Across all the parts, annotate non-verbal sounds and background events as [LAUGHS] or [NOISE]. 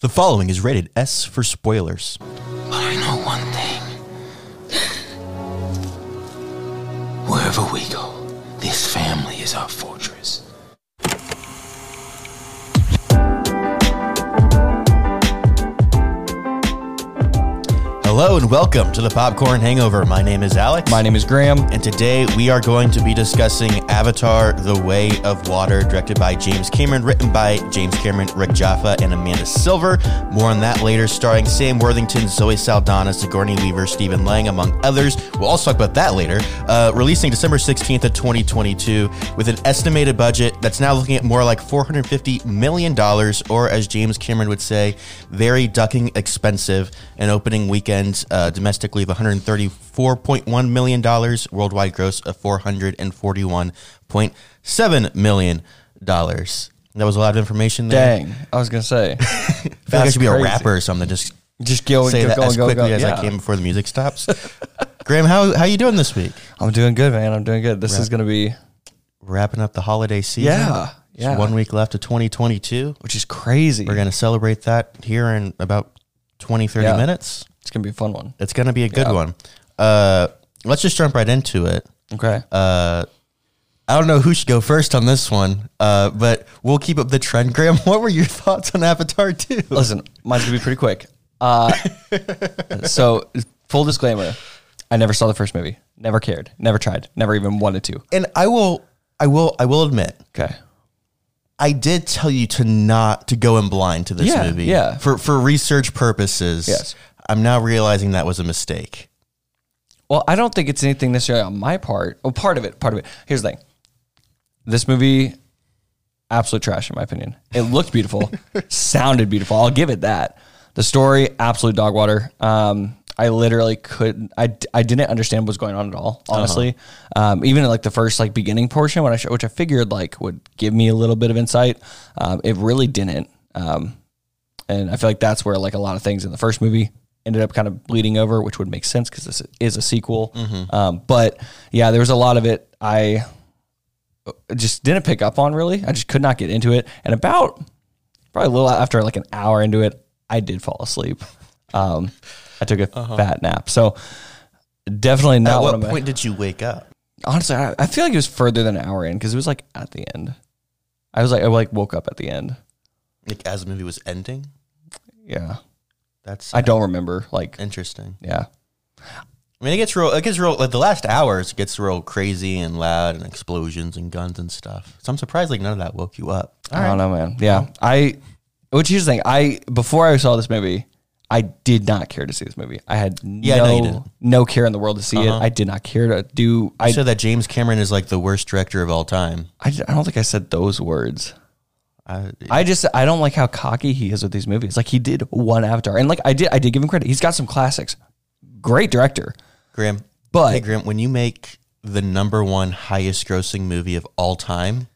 The following is rated S for spoilers. But I know one thing. Wherever we go, this family is our fortress. Hello and welcome to the Popcorn Hangover. My name is Alex. My name is Graham. and today we are going to be discussing Avatar The Way of Water, directed by James Cameron, written by James Cameron, Rick Jaffa, and Amanda Silver. More on that later, starring Sam Worthington, Zoe Saldana, Sigourney Weaver, Stephen Lang, among others. We'll also talk about that later. Uh, releasing December 16th of 2022 with an estimated budget that's now looking at more like $450 million, or as James Cameron would say, very ducking expensive. An opening weekend uh, domestically of $134.1 million, worldwide gross of $441.7 million. That was a lot of information there. Dang, I was gonna say. [LAUGHS] I like I should be a rapper or something. Just Just go say go, that go, as go, quickly go. as I Yeah. can before the music stops. [LAUGHS] Graham, how how you doing this week? I'm doing good, man. I'm doing good. This is gonna be Wrapping up the holiday season. Yeah, Just yeah. one week left of 2022. which is crazy. We're going to celebrate that here in about 20, 30 Yeah. minutes. It's gonna be a fun one. It's going to be a good Yeah. one. Uh, let's just jump right into it. Okay. Uh, I don't know who should go first on this one, uh, but we'll keep up the trend. Graham, [LAUGHS] what were your thoughts on Avatar 2? Listen, mine's gonna be pretty quick. Uh, [LAUGHS] so full disclaimer, I never saw the first movie. Never cared. Never tried. Never even wanted to. And I will, I will, I will admit, Okay. I did tell you to not to go in blind to this Yeah, movie. yeah. For for research purposes. Yes. I'm now realizing that was a mistake. Well, I don't think it's anything necessarily on my part. Well, part of it, part of it. Here's the thing. This movie, absolute trash in my opinion. It looked beautiful, [LAUGHS] sounded beautiful. I'll give it that. The story, absolute dog water. Um, I literally couldn't. I, I didn't understand what was going on at all. Honestly, um, even in like the first like beginning portion, when I sh- which I figured like would give me a little bit of insight, um, it really didn't. Um, and I feel like that's where like a lot of things in the first movie ended up kind of bleeding over, which would make sense because this is a sequel. Um, but yeah, there was a lot of it I just didn't pick up on really. I just could not get into it. And about probably a little after like an hour into it, I did fall asleep. Um, I took a fat nap. So definitely At not one what of my. point did you wake up? Honestly, I, I feel like it was further than an hour in because it was like at the end. I was like, I like woke up at the end. Like as the movie was ending? Yeah, That's I don't remember. Like, interesting. yeah. I mean, it gets real. It gets real. Like the last hours it gets real crazy and loud and explosions and guns and stuff. So I'm surprised like none of that woke you up. I don't know, man. Yeah, I. Which here's the thing. I before I saw this movie, I did not care to see this movie. I had Yeah, I no you didn't. no care in the world to see Uh-huh. it. I did not care to do. I, I said that James Cameron is like the worst director of all time. I I don't think I said those words. I, I just I don't like how cocky he is with these movies. Like he did one Avatar, and like I did I did give him credit. He's got some classics. Great director. Graham, But- hey Graham, when you make the number one highest grossing movie of all time,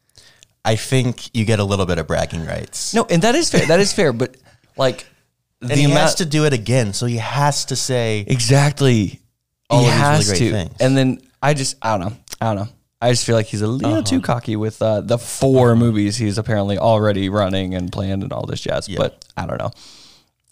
I think you get a little bit of bragging rights. No, and that is fair. That is fair. But like [LAUGHS] and he has to do it again, so he has to say Exactly. All he of these really has great to. things. And then I just I don't know. I don't know. I just feel like he's a little too cocky with uh, the 4 movies he's apparently already running and planned and all this jazz. But I don't know.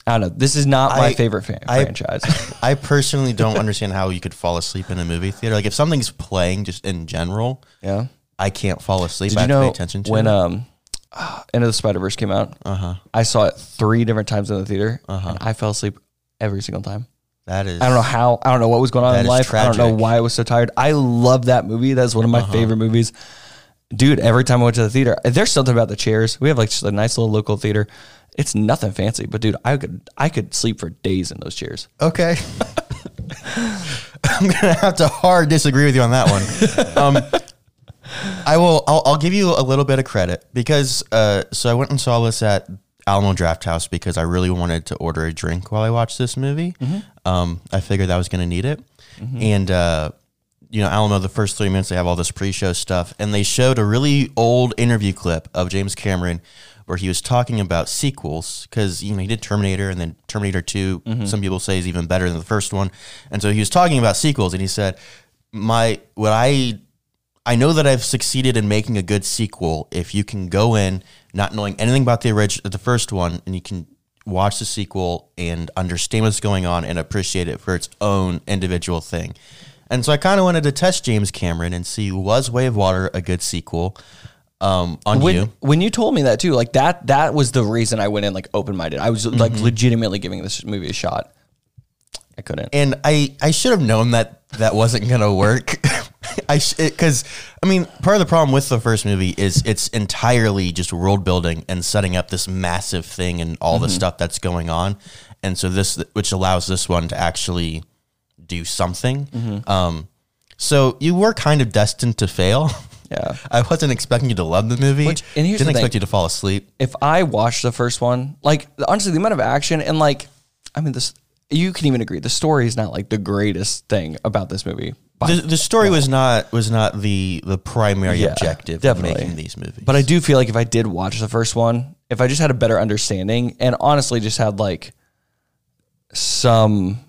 I don't know. This is not my favorite fa- I- franchise. [LAUGHS] I personally don't understand how you could fall asleep in a movie theater. Like if something's playing just in general, yeah. I can't fall asleep. Did I you know pay attention to when it. um [SIGHS] Into the Spider Verse came out? uh-huh. I saw it three different times in the theater, Uh-huh. and I fell asleep every single time. That is I don't know how. I don't know what was going on in life. I don't know why I was so tired. I love that movie. That's one of my favorite movies. Dude, every time I went to the theater, there's something about the chairs. We have like just a nice little local theater. It's nothing fancy, but dude, I could I could sleep for days in those chairs. Okay. [LAUGHS] I'm gonna have to hard disagree with you on that one. [LAUGHS] Um, I will. I'll, I'll give you a little bit of credit because uh, so I went and saw this at Alamo Drafthouse because I really wanted to order a drink while I watched this movie. Um, I figured I was gonna need it, and uh, you know Alamo. The first three minutes they have all this pre-show stuff, and they showed a really old interview clip of James Cameron where he was talking about sequels because you know he did Terminator and then Terminator 2 Some people say is even better than the first one, and so he was talking about sequels, and he said, "My what I I know that I've succeeded in making a good sequel if you can go in not knowing anything about the original, the first one, and you can watch the sequel and understand what's going on and appreciate it for its own individual thing. And so I kind of wanted to test James Cameron and see was Way of Water a good sequel um, on when, you. when you told me that too, like that that was the reason I went in like open minded. I was like Mm-hmm. legitimately giving this movie a shot. I couldn't. And I, I should have known that that wasn't going to work. [LAUGHS] [LAUGHS] I because I mean part of the problem with the first movie is it's entirely just world building and setting up this massive thing and all Mm-hmm. the stuff that's going on, and so this which allows this one to actually do something. Mm-hmm. Um, so you were kind of destined to fail. [LAUGHS] Yeah. I wasn't expecting you to love the movie. Which- and here's Didn't expect thing. you to fall asleep. if I watched the first one, like honestly, the amount of action and like, I mean, this you can even agree the story is not like the greatest thing about this movie. The, the story was not was not the the primary Yeah, objective definitely. of making these movies. but I do feel like if I did watch the first one, if I just had a better understanding and honestly just had like some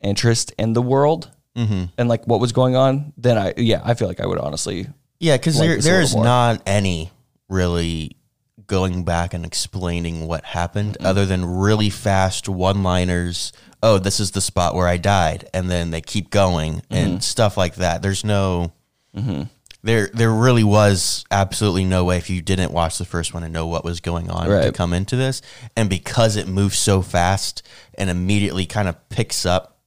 interest in the world Mm-hmm. and like what was going on, then I yeah, I feel like I would honestly Yeah, because there this a there's little more. not any really going back and explaining what happened other than really fast one liners. Oh, this is the spot where I died, and then they keep going Mm-hmm. and stuff like that. There's no. There, there really was absolutely no way if you didn't watch the first one and know what was going on to come into this, and because it moves so fast and immediately kind of picks up.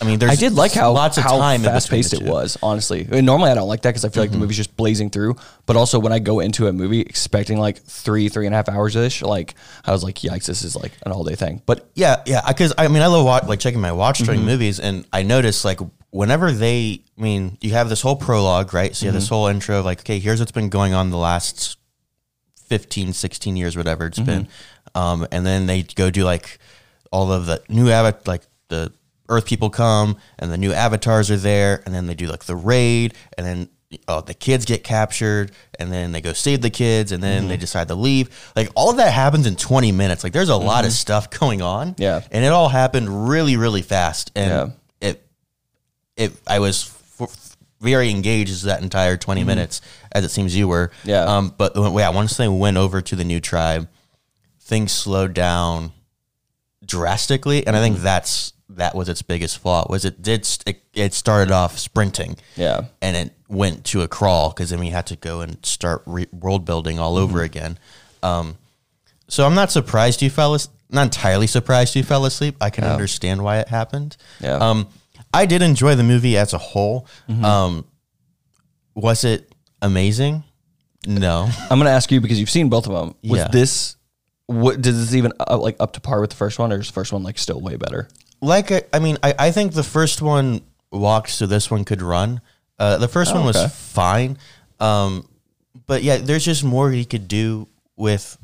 I mean, there's Mm-hmm. I did like how lots of how time fast paced it was. Honestly, and normally I don't like that because I feel like Mm-hmm. the movie's just blazing through. But also when I go into a movie expecting like three three and a half hours ish, like I was like, yikes, this is like an all day thing. But Yeah, yeah. Because I mean, I love watch, like checking my watch during Mm-hmm. movies, and I notice like whenever they, I mean, you have this whole prologue, right? So you have Mm-hmm. this whole intro of like, okay, here's what's been going on the last 15, 16 years, whatever it's been, Mm-hmm. um, and then they go do like all of the new avatar, like the Earth people come, and the new avatars are there, and then they do like the raid, and then. Oh, the kids get captured, and then they go save the kids, and then they Mm-hmm. decide to leave. Like all of that happens in 20 minutes. Like there's a lot of stuff [LAUGHS] going on. Mm-hmm. Yeah. And it all happened really, really fast. And it, it, I was f- very engaged as that entire 20 minutes, as it seems you were. Mm-hmm. Yeah. Um, but when- yeah, once they went over to the new tribe, things slowed down drastically. And I Mm-hmm. think that's, that was its biggest flaw was it did, st- it, it started off sprinting yeah, and it went to a crawl because then we had to go and start re- world building all Mm-hmm. over again. Um, so I'm not surprised you fell asleep. Not entirely surprised you fell asleep. I can understand why it happened. Yeah. Um, I did enjoy the movie as a whole. Mm-hmm. Um, was it amazing? No. I'm gonna ask you because you've seen both of them. Was Yeah. this what did this even uh, like up to par with the first one, or is the first one like still way better? Like I, I mean I, I think the first one walked so this one could run uh, the first one Oh, okay. was fine um, but yeah there's just more he could do with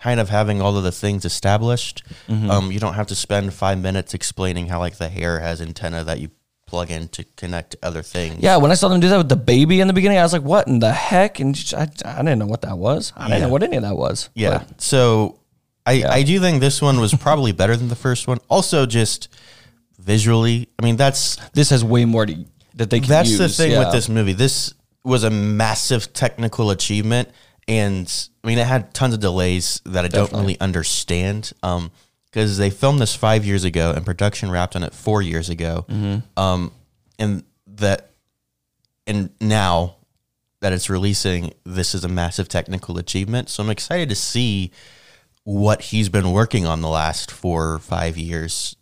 kind of having all of the things established Mm-hmm. um, you don't have to spend five minutes explaining how like the hair has antenna that you plug in to connect to other things Yeah, when I saw them do that with the baby in the beginning, I was like, "What in the heck?" And just- I, I didn't know what that was. I didn't know what any of that was. yeah But so I, I do think this one was probably [LAUGHS] better than the first one also just visually i mean that's this has way more to, that they can. That's use. the thing yeah. with this movie. This was a massive technical achievement, and I mean, it had tons of delays that I don't really understand. Um, because they filmed this five years ago and production wrapped on it four years ago. Um, and that, and now that it's releasing, this is a massive technical achievement. So I'm excited to see what he's been working on the last four or five years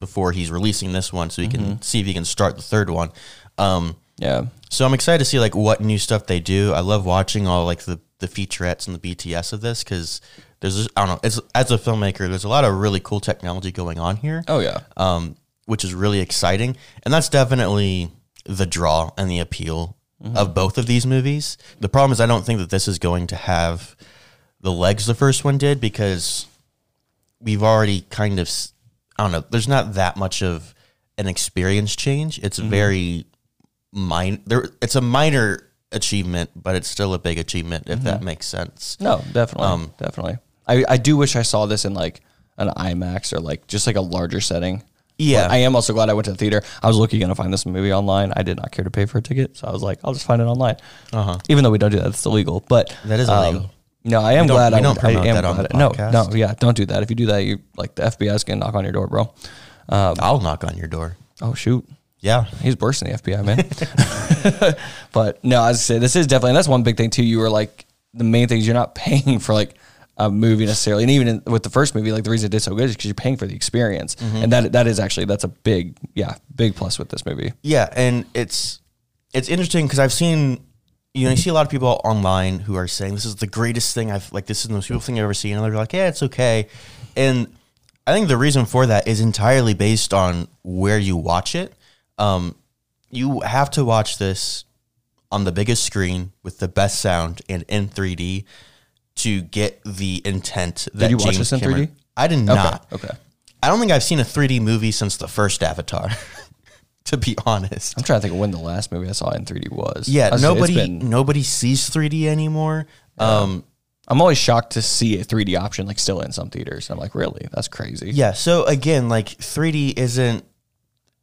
before he's releasing this one, so he can see if he can start the third one. Um, Yeah, so I'm excited to see like what new stuff they do. I love watching all like the the featurettes and the BTS of this because there's I don't know. It's as a filmmaker, there's a lot of really cool technology going on here. Oh yeah. um, which is really exciting, and that's definitely the draw and the appeal of both of these movies. The problem is I don't think that this is going to have the legs the first one did because we've already kind of I don't know. There's not that much of an experience change. It's very minor. There, it's a minor achievement, but it's still a big achievement if that makes sense. No, definitely, Um, definitely. I, I do wish I saw this in like an IMAX or like just like a larger setting. Yeah. But I am also glad I went to the theater. I was looking to find this movie online. I did not care to pay for a ticket, so I was like, I'll just find it online. Uh-huh. Even though we don't do that, it's illegal. But That is um, illegal. No, I am don't- glad we I, don't I promote am that on the No, podcast. no, yeah, don't do that. If you do that, you like the FBI's gonna knock on your door, bro. Um, I'll knock on your door. oh shoot, Yeah. he's worse than the FBI, man. [LAUGHS] but no, as I say, this is definitely and that's one big thing too. You were like the main thing is you're not [LAUGHS] paying for like a movie necessarily, and even in, with the first movie, like the reason it did so good is because you're paying for the experience, Mm-hmm. and that that is actually that's a big yeah big plus with this movie. Yeah, and it's it's interesting because I've seen you know you see a lot of people online who are saying this is the greatest thing I've like this is the most beautiful thing I've ever seen, and they're like, yeah, it's okay, and I think the reason for that is entirely based on where you watch it. Um, you have to watch this on the biggest screen with the best sound and in 3D to get the intent that you watch James this in Cameron- 3D? I did not. Okay, I don't think I've seen a 3D movie since the first Avatar. [LAUGHS] to be honest, I'm trying to think of when the last movie I saw in 3D was. yeah, I was gonna nobody been- nobody sees 3D anymore. Um, I'm always shocked to see a 3D option like still in some theaters. I'm like, really? That's crazy. yeah, so again, like 3D isn't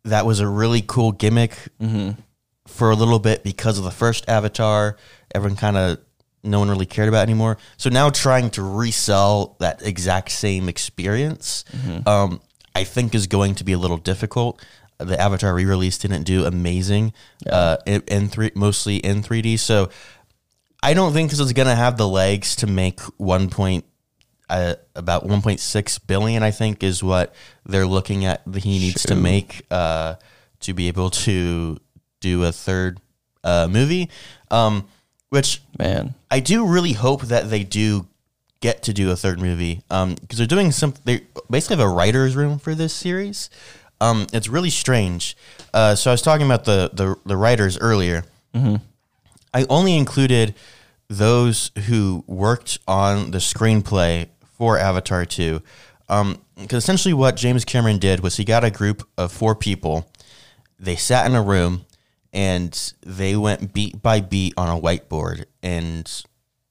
that was a really cool gimmick for a little bit because of the first Avatar. Everyone kind of no one really cared about anymore. So now trying to resell that exact same experience, um, I think is going to be a little difficult. The Avatar re-release didn't do amazing uh, in, three, mostly in 3D. So I don't think this is going to have the legs to make one point uh, about 1.6 billion. I think is what they're looking at. That he needs to make uh, to be able to do a third uh, movie. Um, which Man, I do really hope that they do get to do a third movie because they're doing some. They basically have a writers' room for this series. Um, it's really strange. Uh, so I was talking about the the, the writers earlier. I only included those who worked on the screenplay for Avatar 2. Because essentially, what James Cameron did was he got a group of four people, they sat in a room, and they went beat by beat on a whiteboard and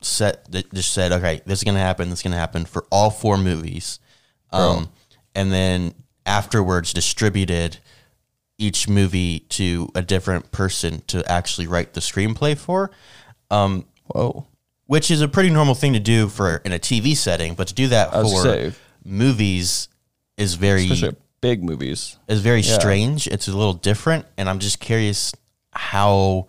set just said, okay, this is going to happen, this is going to happen for all four movies. Um, and then afterwards, distributed each movie to a different person to actually write the screenplay for whoa. which is a pretty normal thing to do for in a TV setting, but to do that for say- movies is very Especially big movies. is very strange. It's a little different, and I'm just curious how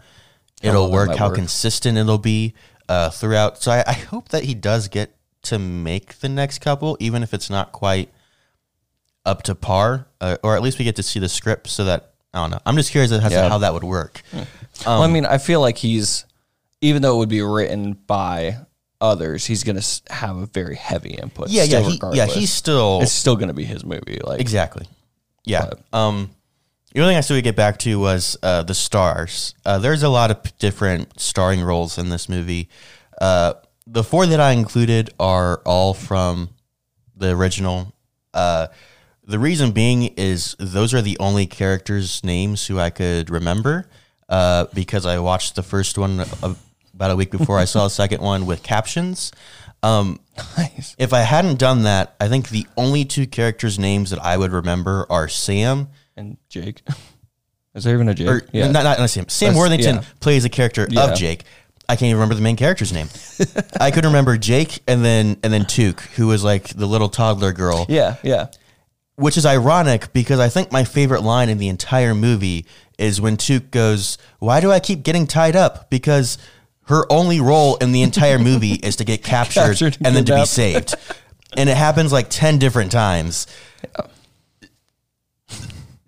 it'll work, how work. consistent it'll be uh, throughout. So I, I hope that he does get to make the next couple, even if it's not quite up to par, uh, or at least we get to see the script, so that I don't know. I'm just curious as to Yeah. how that would work. well, I mean, I feel like he's, even though it would be written by others, he's going to have a very heavy input. Yeah, yeah, he, yeah. He's still It's still going to be his movie. Like, Exactly. Yeah. But- Um, the only thing I still get back to was uh, the stars. Uh, there's a lot of p- different starring roles in this movie. Uh, the four that I included are all from the original. The reason being is those are the only characters' names who I could remember uh, because I watched the first one about a week before I saw the second one with captions. Um, nice. if I hadn't done that, I think the only two characters' names that I would remember are Sam And Jake. [LAUGHS] Is there even a Jake? or not, not, not Sam. Sam That's- Worthington yeah. plays the character Yeah. of Jake. I can't even remember the main character's name. [LAUGHS] I could remember Jake and then and then Tuk, who was like the little toddler girl, Yeah, yeah. Which is ironic because I think my favorite line in the entire movie is when Tuk goes, "Why do I keep getting tied up?" Because her only role in the entire movie [LAUGHS] is to get captured, Captured and and then to be saved, and it happens like ten different times.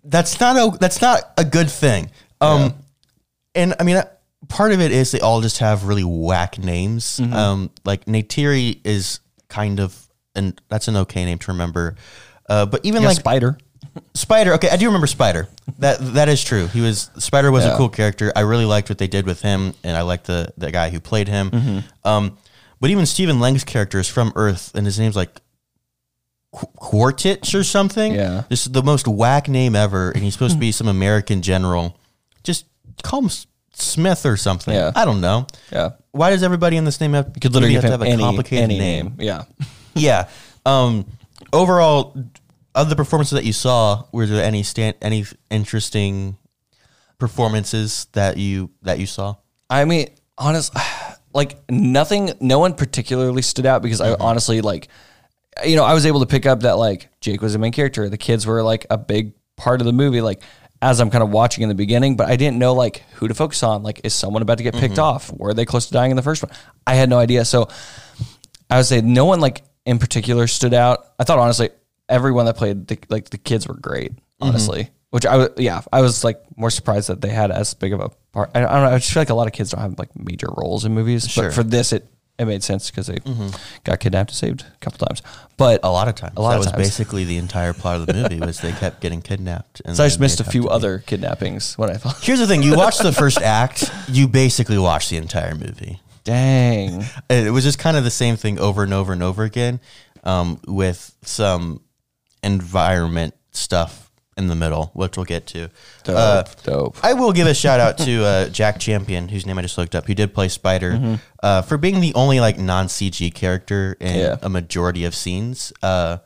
That's not a that's not a good thing. Um, and I mean, part of it is they all just have really whack names. Mm-hmm. Um, like Neytiri is kind of, and that's an okay name to remember. Uh, but even like Spider. Spider, okay, I do remember Spider. That that is true. He was Spider was a Yeah. cool character. I really liked what they did with him, and I liked the the guy who played him. Mm-hmm. Um, but even Stephen Lang's character is from Earth, and his name's like Qu- Quaritch or something. Yeah. this is the most whack name ever, and he's supposed to be [LAUGHS] some American general. Just call him S- Smith or something. Yeah. I don't know. Yeah. Why does everybody in this name have? You could literally have give to him have a any, complicated any name? name. Yeah. [LAUGHS] Yeah. Um, overall, of the performances that you saw, were there any stand, any interesting performances that you that you saw? I mean, honest, [SIGHS] like nothing, no one particularly stood out because I mm-hmm. honestly like, you know, I was able to pick up that like Jake was the main character. The kids were like a big part of the movie. Like as I'm kind of watching in the beginning, but I didn't know like who to focus on. Like, is someone about to get picked mm-hmm. off? Were they close to dying in the first one? I had no idea. So I would say no one like in particular stood out. I thought honestly everyone that played the, like the kids were great. Mm-hmm. Honestly, which I was yeah I was like more surprised that they had as big of a part. I, I don't know. I just feel like a lot of kids don't have like major roles in movies. Sure. But for this, it it made sense because they mm-hmm. got kidnapped and saved a couple times. But A lot of times. A lot that of was times. basically the entire plot of the movie was they kept getting kidnapped. And so I just missed a few other kidnappings when I [LAUGHS] thought, Here's the thing: you watch the first act, you basically watch the entire movie. Dang, [LAUGHS] It was just kind of the same thing over and over and over again, um, with some environment stuff in the middle, which we'll get to. dope, Uh, dope. I will give a [LAUGHS] shout out to uh, Jack Champion, whose name I just looked up, who did play Spider, uh, for being the only like non CG character in Yeah. a majority of scenes. Uh,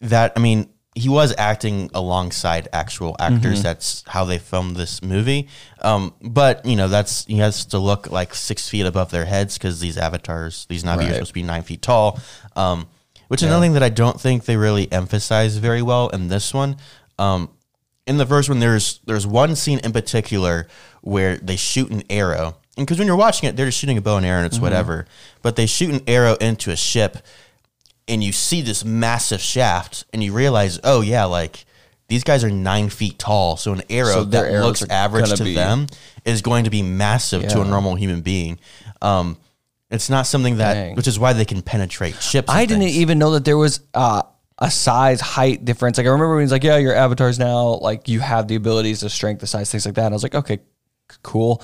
that I mean, he was acting alongside actual actors. That's how they filmed this movie. Um, but you know, that's he has to look like six feet above their heads because these avatars, these Na'vi, are supposed to be nine feet tall. Um, which is another thing that I don't think they really emphasize very well in this one. Um, in the first one, there's there's one scene in particular where they shoot an arrow, and because when you're watching it, they're just shooting a bow and arrow, and it's whatever. But they shoot an arrow into a ship, and you see this massive shaft, and you realize, oh yeah, like these guys are nine feet tall, so an arrow So that looks average gonna be- them is going to be massive to a normal human being. Um, it's not something that, Dang. which is why they can penetrate ships. I didn't things. even know that there was uh, a size height difference. Like I remember when he's like, "Yeah, your avatars now like you have the abilities, the strength, the size, things like that." And I was like, "Okay, cool."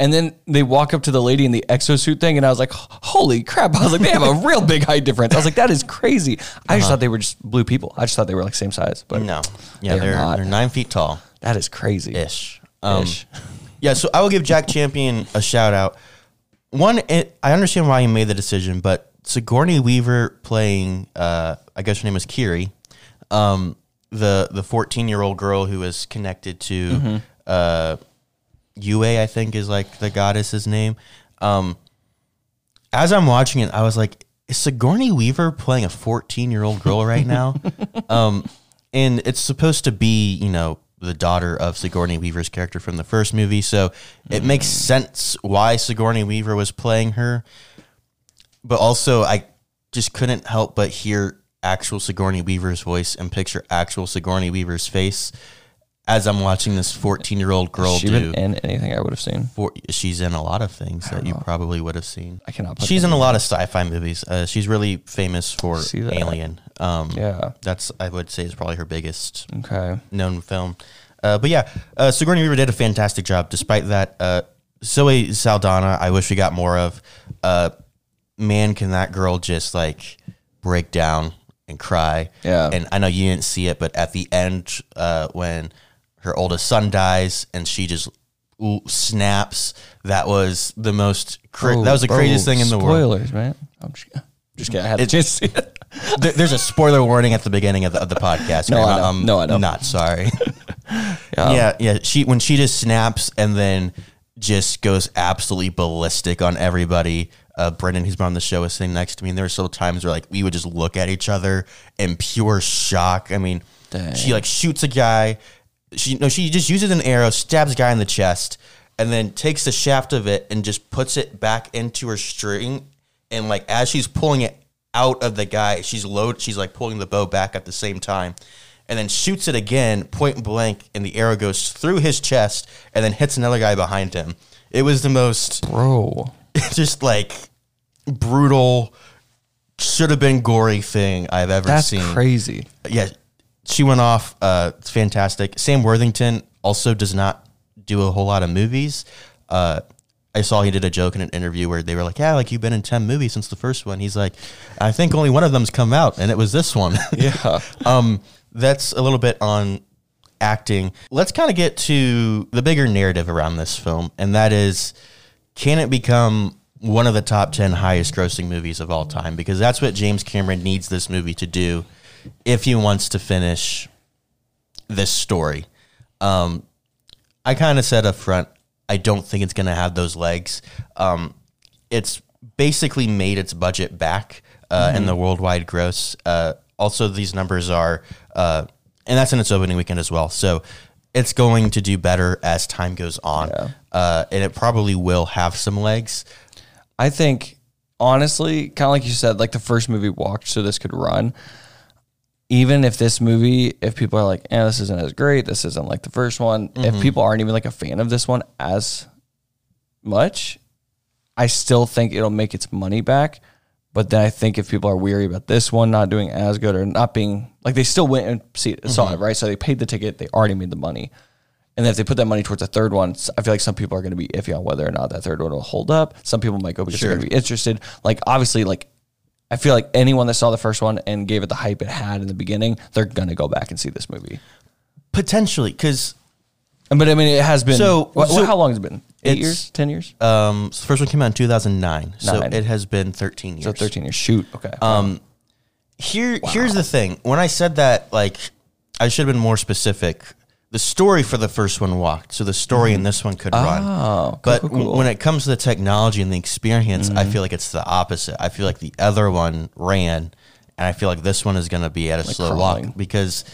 And then they walk up to the lady in the exosuit thing, and I was like, "Holy crap!" [LAUGHS] I was like, "They have a real big height difference." I was like, "That is crazy." I just thought they were just blue people. I just thought they were like same size, but No, yeah, They're they're not. they're nine feet tall that is crazy. ish. Um, Ish. [LAUGHS] Yeah, so I will give Jack Champion a shout out. One, it, I understand why he made the decision, but Sigourney Weaver playing, uh, I guess her name is Kiri, um, the the fourteen year old girl who is connected to Mm-hmm. uh, Yue, I think is like the goddess's name. Um, as I'm watching it, I was like, is Sigourney Weaver playing a 14 year old girl right now? [LAUGHS] um, and it's supposed to be, you know, the daughter of Sigourney Weaver's character from the first movie. So it makes sense why Sigourney Weaver was playing her. But also, I just couldn't help but hear actual Sigourney Weaver's voice and picture actual Sigourney Weaver's face as I'm watching this 14 year old girl she do. been in anything I would have seen. For, she's in a lot of things that you probably would have seen. I cannot. Put She's in a lot of sci-fi movies. Uh, she's really famous for Alien. Um, Yeah. that's I would say is probably her biggest Okay. known film. Uh, but yeah, uh, Sigourney Weaver did a fantastic job. Despite that, uh, Zoe Saldana, I wish we got more of. Uh, man, can that girl just like break down and cry? Yeah. And I know you didn't see it, but at the end, uh, when her oldest son dies and she just ooh, snaps, that was the most. Cra- that was the Oh, craziest thing in the world. Spoilers, right? I'm just, just kidding. I had a chance to see it. [LAUGHS] There- There's a spoiler warning at the beginning of the, of the podcast. No. I i'm No, I know. Not sorry. [LAUGHS] yeah, yeah. She when she just snaps and then just goes absolutely ballistic on everybody. Uh, Brendan, who's been on the show, is sitting next to me, and there were still times where like we would just look at each other in pure shock. I mean, Dang. she like shoots a guy. She no, she just uses an arrow, stabs a guy in the chest, and then takes the shaft of it and just puts it back into her string. And like as she's pulling it out of the guy, she's load. She's like pulling the bow back at the same time, and then shoots it again, point blank, and the arrow goes through his chest and then hits another guy behind him. It was the most Bro. [LAUGHS] just like brutal, should have been gory thing I've ever That's seen crazy. yeah, she went off. Uh, it's fantastic. Sam Worthington also does not do a whole lot of movies. Uh, I saw he did a joke in an interview where they were like, "Yeah, like you've been in ten movies since the first one." He's like, "I think only one of them's come out, and it was this one." [LAUGHS] Yeah. um, that's a little bit on acting. Let's kind of get to the bigger narrative around this film, and that is, can it become one of the top 10 highest grossing movies of all time? Because that's what James Cameron needs this movie to do if he wants to finish this story. Um, I kind of said up front, I don't think it's going to have those legs. Um, it's basically made its budget back uh, in the worldwide gross. Uh, also, these numbers are, uh, and that's in its opening weekend as well. So it's going to do better as time goes on, uh, and it probably will have some legs. I think honestly, kind of like you said, like the first movie walked so this could run. Even if this movie, if people are like, "eh, this isn't as great, this isn't like the first one," if people aren't even like a fan of this one as much, I still think it'll make its money back. But then I think if people are weary about this one not doing as good or not being like they still went and see saw it right, so they paid the ticket, they already made the money, and then if they put that money towards a third one, I feel like some people are going to be iffy on whether or not that third one will hold up. Some people might go because they're going to be interested. Like obviously, like I feel like anyone that saw the first one and gave it the hype it had in the beginning, they're to go back and see this movie. Potentially, because But I mean, it has been. So- So, so how long has it been? Eight years? Ten years? um, the first one came out in 2009, so Nine. it has been 13 years. so thirteen years. Shoot. Okay. Um, here, here's the thing. When I said that, like, I should have been more specific. The story for the first one walked, so the story in this one could run. Oh, cool, but cool, cool. when it comes to the technology and the experience, I feel like it's the opposite. I feel like the other one ran, and I feel like this one is going to be at a slow crawling. walk because,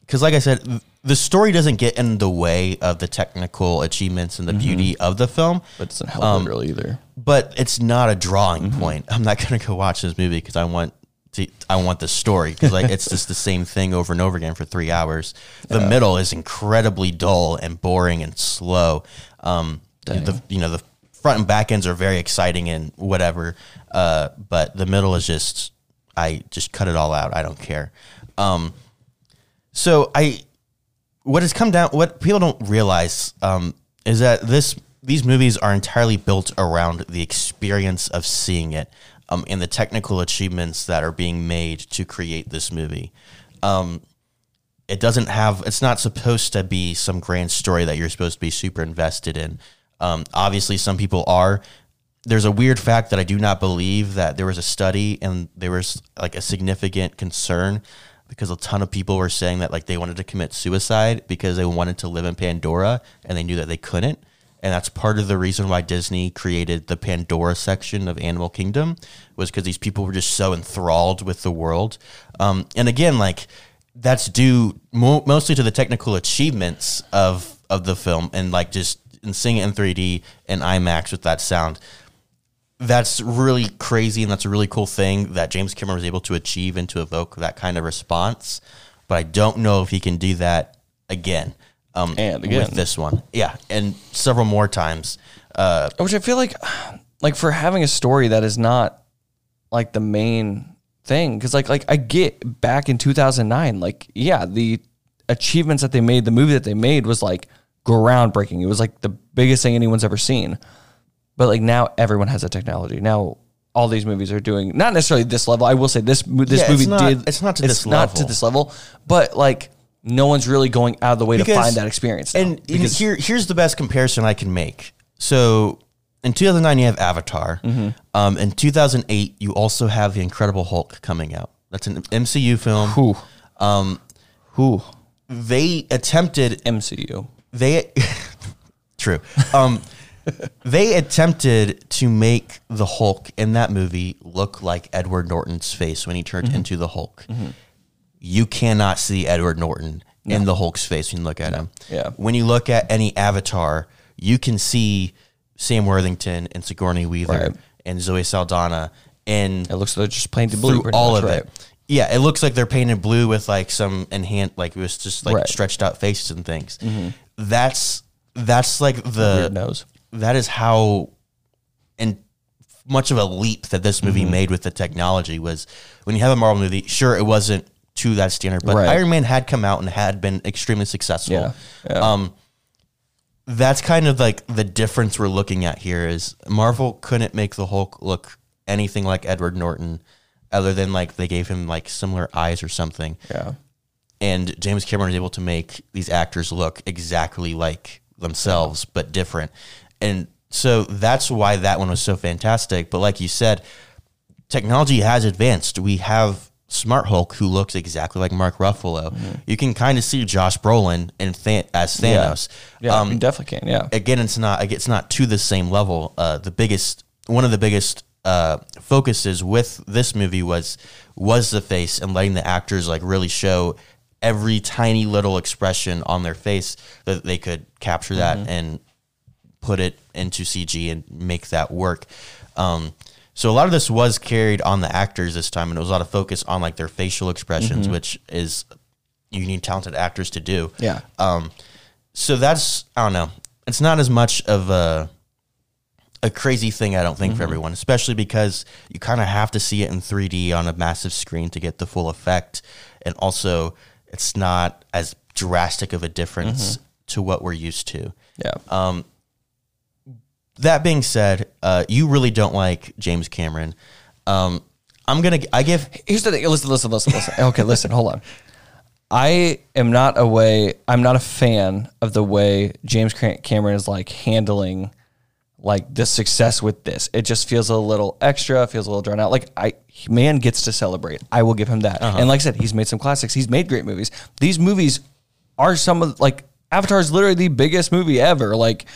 because like I said, the story doesn't get in the way of the technical achievements and the beauty of the film but it doesn't help um, it really either. but it's not a drawing Mm-hmm. point. I'm not going to go watch this movie because I want to. I want the story because like it's just the same thing over and over again for three hours. The middle is incredibly dull and boring and slow. Um, the you know the front and back ends are very exciting and whatever, uh, but the middle is just I just cut it all out. I don't care. Um, so I what has come down what people don't realize um, is that this these movies are entirely built around the experience of seeing it um, and the technical achievements that are being made to create this movie. Um, it doesn't have it's not supposed to be some grand story that you're supposed to be super invested in. Um, obviously some people are. There's a weird fact that I do not believe that there was a study and there was like a significant concern because a ton of people were saying that like they wanted to commit suicide because they wanted to live in Pandora and they knew that they couldn't. And that's part of the reason why Disney created the Pandora section of Animal Kingdom was because these people were just so enthralled with the world. Um, and again, like that's due mo- mostly to the technical achievements of of the film and like just and seeing it in 3D and IMAX with that sound that's really crazy and that's a really cool thing that James Cameron was able to achieve and to evoke that kind of response. But I don't know if he can do that again. Um, And again. with this one, yeah, and several more times. Uh, Which I feel like, like for having a story that is not like the main thing, because like like I get back in 2009, like yeah, the achievements that they made, the movie that they made was like groundbreaking. It was like the biggest thing anyone's ever seen. But like now, everyone has that technology. Now all these movies are doing not necessarily this level. I will say this this Yeah, it's movie not- did. it's not to this not to this level, but like no one's really going out of the way to find that experience. now. and, because here, here's the best comparison I can make. So in 2009, you have Avatar. Mm-hmm. Um, in 2008, you also have The Incredible Hulk coming out. That's an MCU film. who Um, who they attempted MCU. they [LAUGHS] true um [LAUGHS] they attempted to make the hulk in that movie look like edward norton's face when he turned Mm-hmm. into the hulk you cannot see edward norton in the hulk's face when you look at him Yeah. when you look at any avatar you can see sam worthington and sigourney weaver Right. and zoe saldana and It looks like they're just painted blue. through all much, of right? it. Yeah, it looks like they're painted blue with like some enhanced, like it was just like Right. Mm-hmm. stretched out faces and things. That's that's like the Weird nose. that is how and much of a leap that this movie Mm-hmm. made with the technology was when you have a Marvel movie. Sure, it wasn't to that standard, but Right. Iron Man had come out and had been extremely successful. Yeah, yeah. Um, that's kind of like the difference we're looking at here is Marvel couldn't make the Hulk look anything like Edward Norton, other than like they gave him like similar eyes or something Yeah. and James Cameron was able to make these actors look exactly like themselves but different. And so that's why that one was so fantastic. But like you said, technology has advanced. We have Smart Hulk who looks exactly like Mark Ruffalo. You can kind of see Josh Brolin in Than- as Thanos. Yeah, Um, you definitely can. Yeah. again, it's not it's not to the same level. Uh, the biggest one of the biggest uh, focuses with this movie was was the face and letting the actors like really show every tiny little expression on their face that they could capture that and put it into CG and make that work. Um, so a lot of this was carried on the actors this time, and it was a lot of focus on like their facial expressions, mm-hmm. which is you need talented actors to do. Yeah. Um, so that's I don't know. It's not as much of a a crazy thing I don't think for mm-hmm. everyone, especially because you kind of have to see it in 3D on a massive screen to get the full effect, and also it's not as drastic of a difference mm-hmm. to what we're used to. Yeah. Um, That being said, uh, you really don't like James Cameron. Um, I'm gonna I give Here's the thing. Listen, listen, listen, listen. [LAUGHS] Okay, listen, hold on. I am not a way. I'm not a fan of the way James Cameron is like handling like the success with this. It just feels a little extra. Feels a little drawn out. Like I, man gets to celebrate. I will give him that. And like I said, he's made some classics. He's made great movies. These movies are some of like Avatar is literally the biggest movie ever. Like,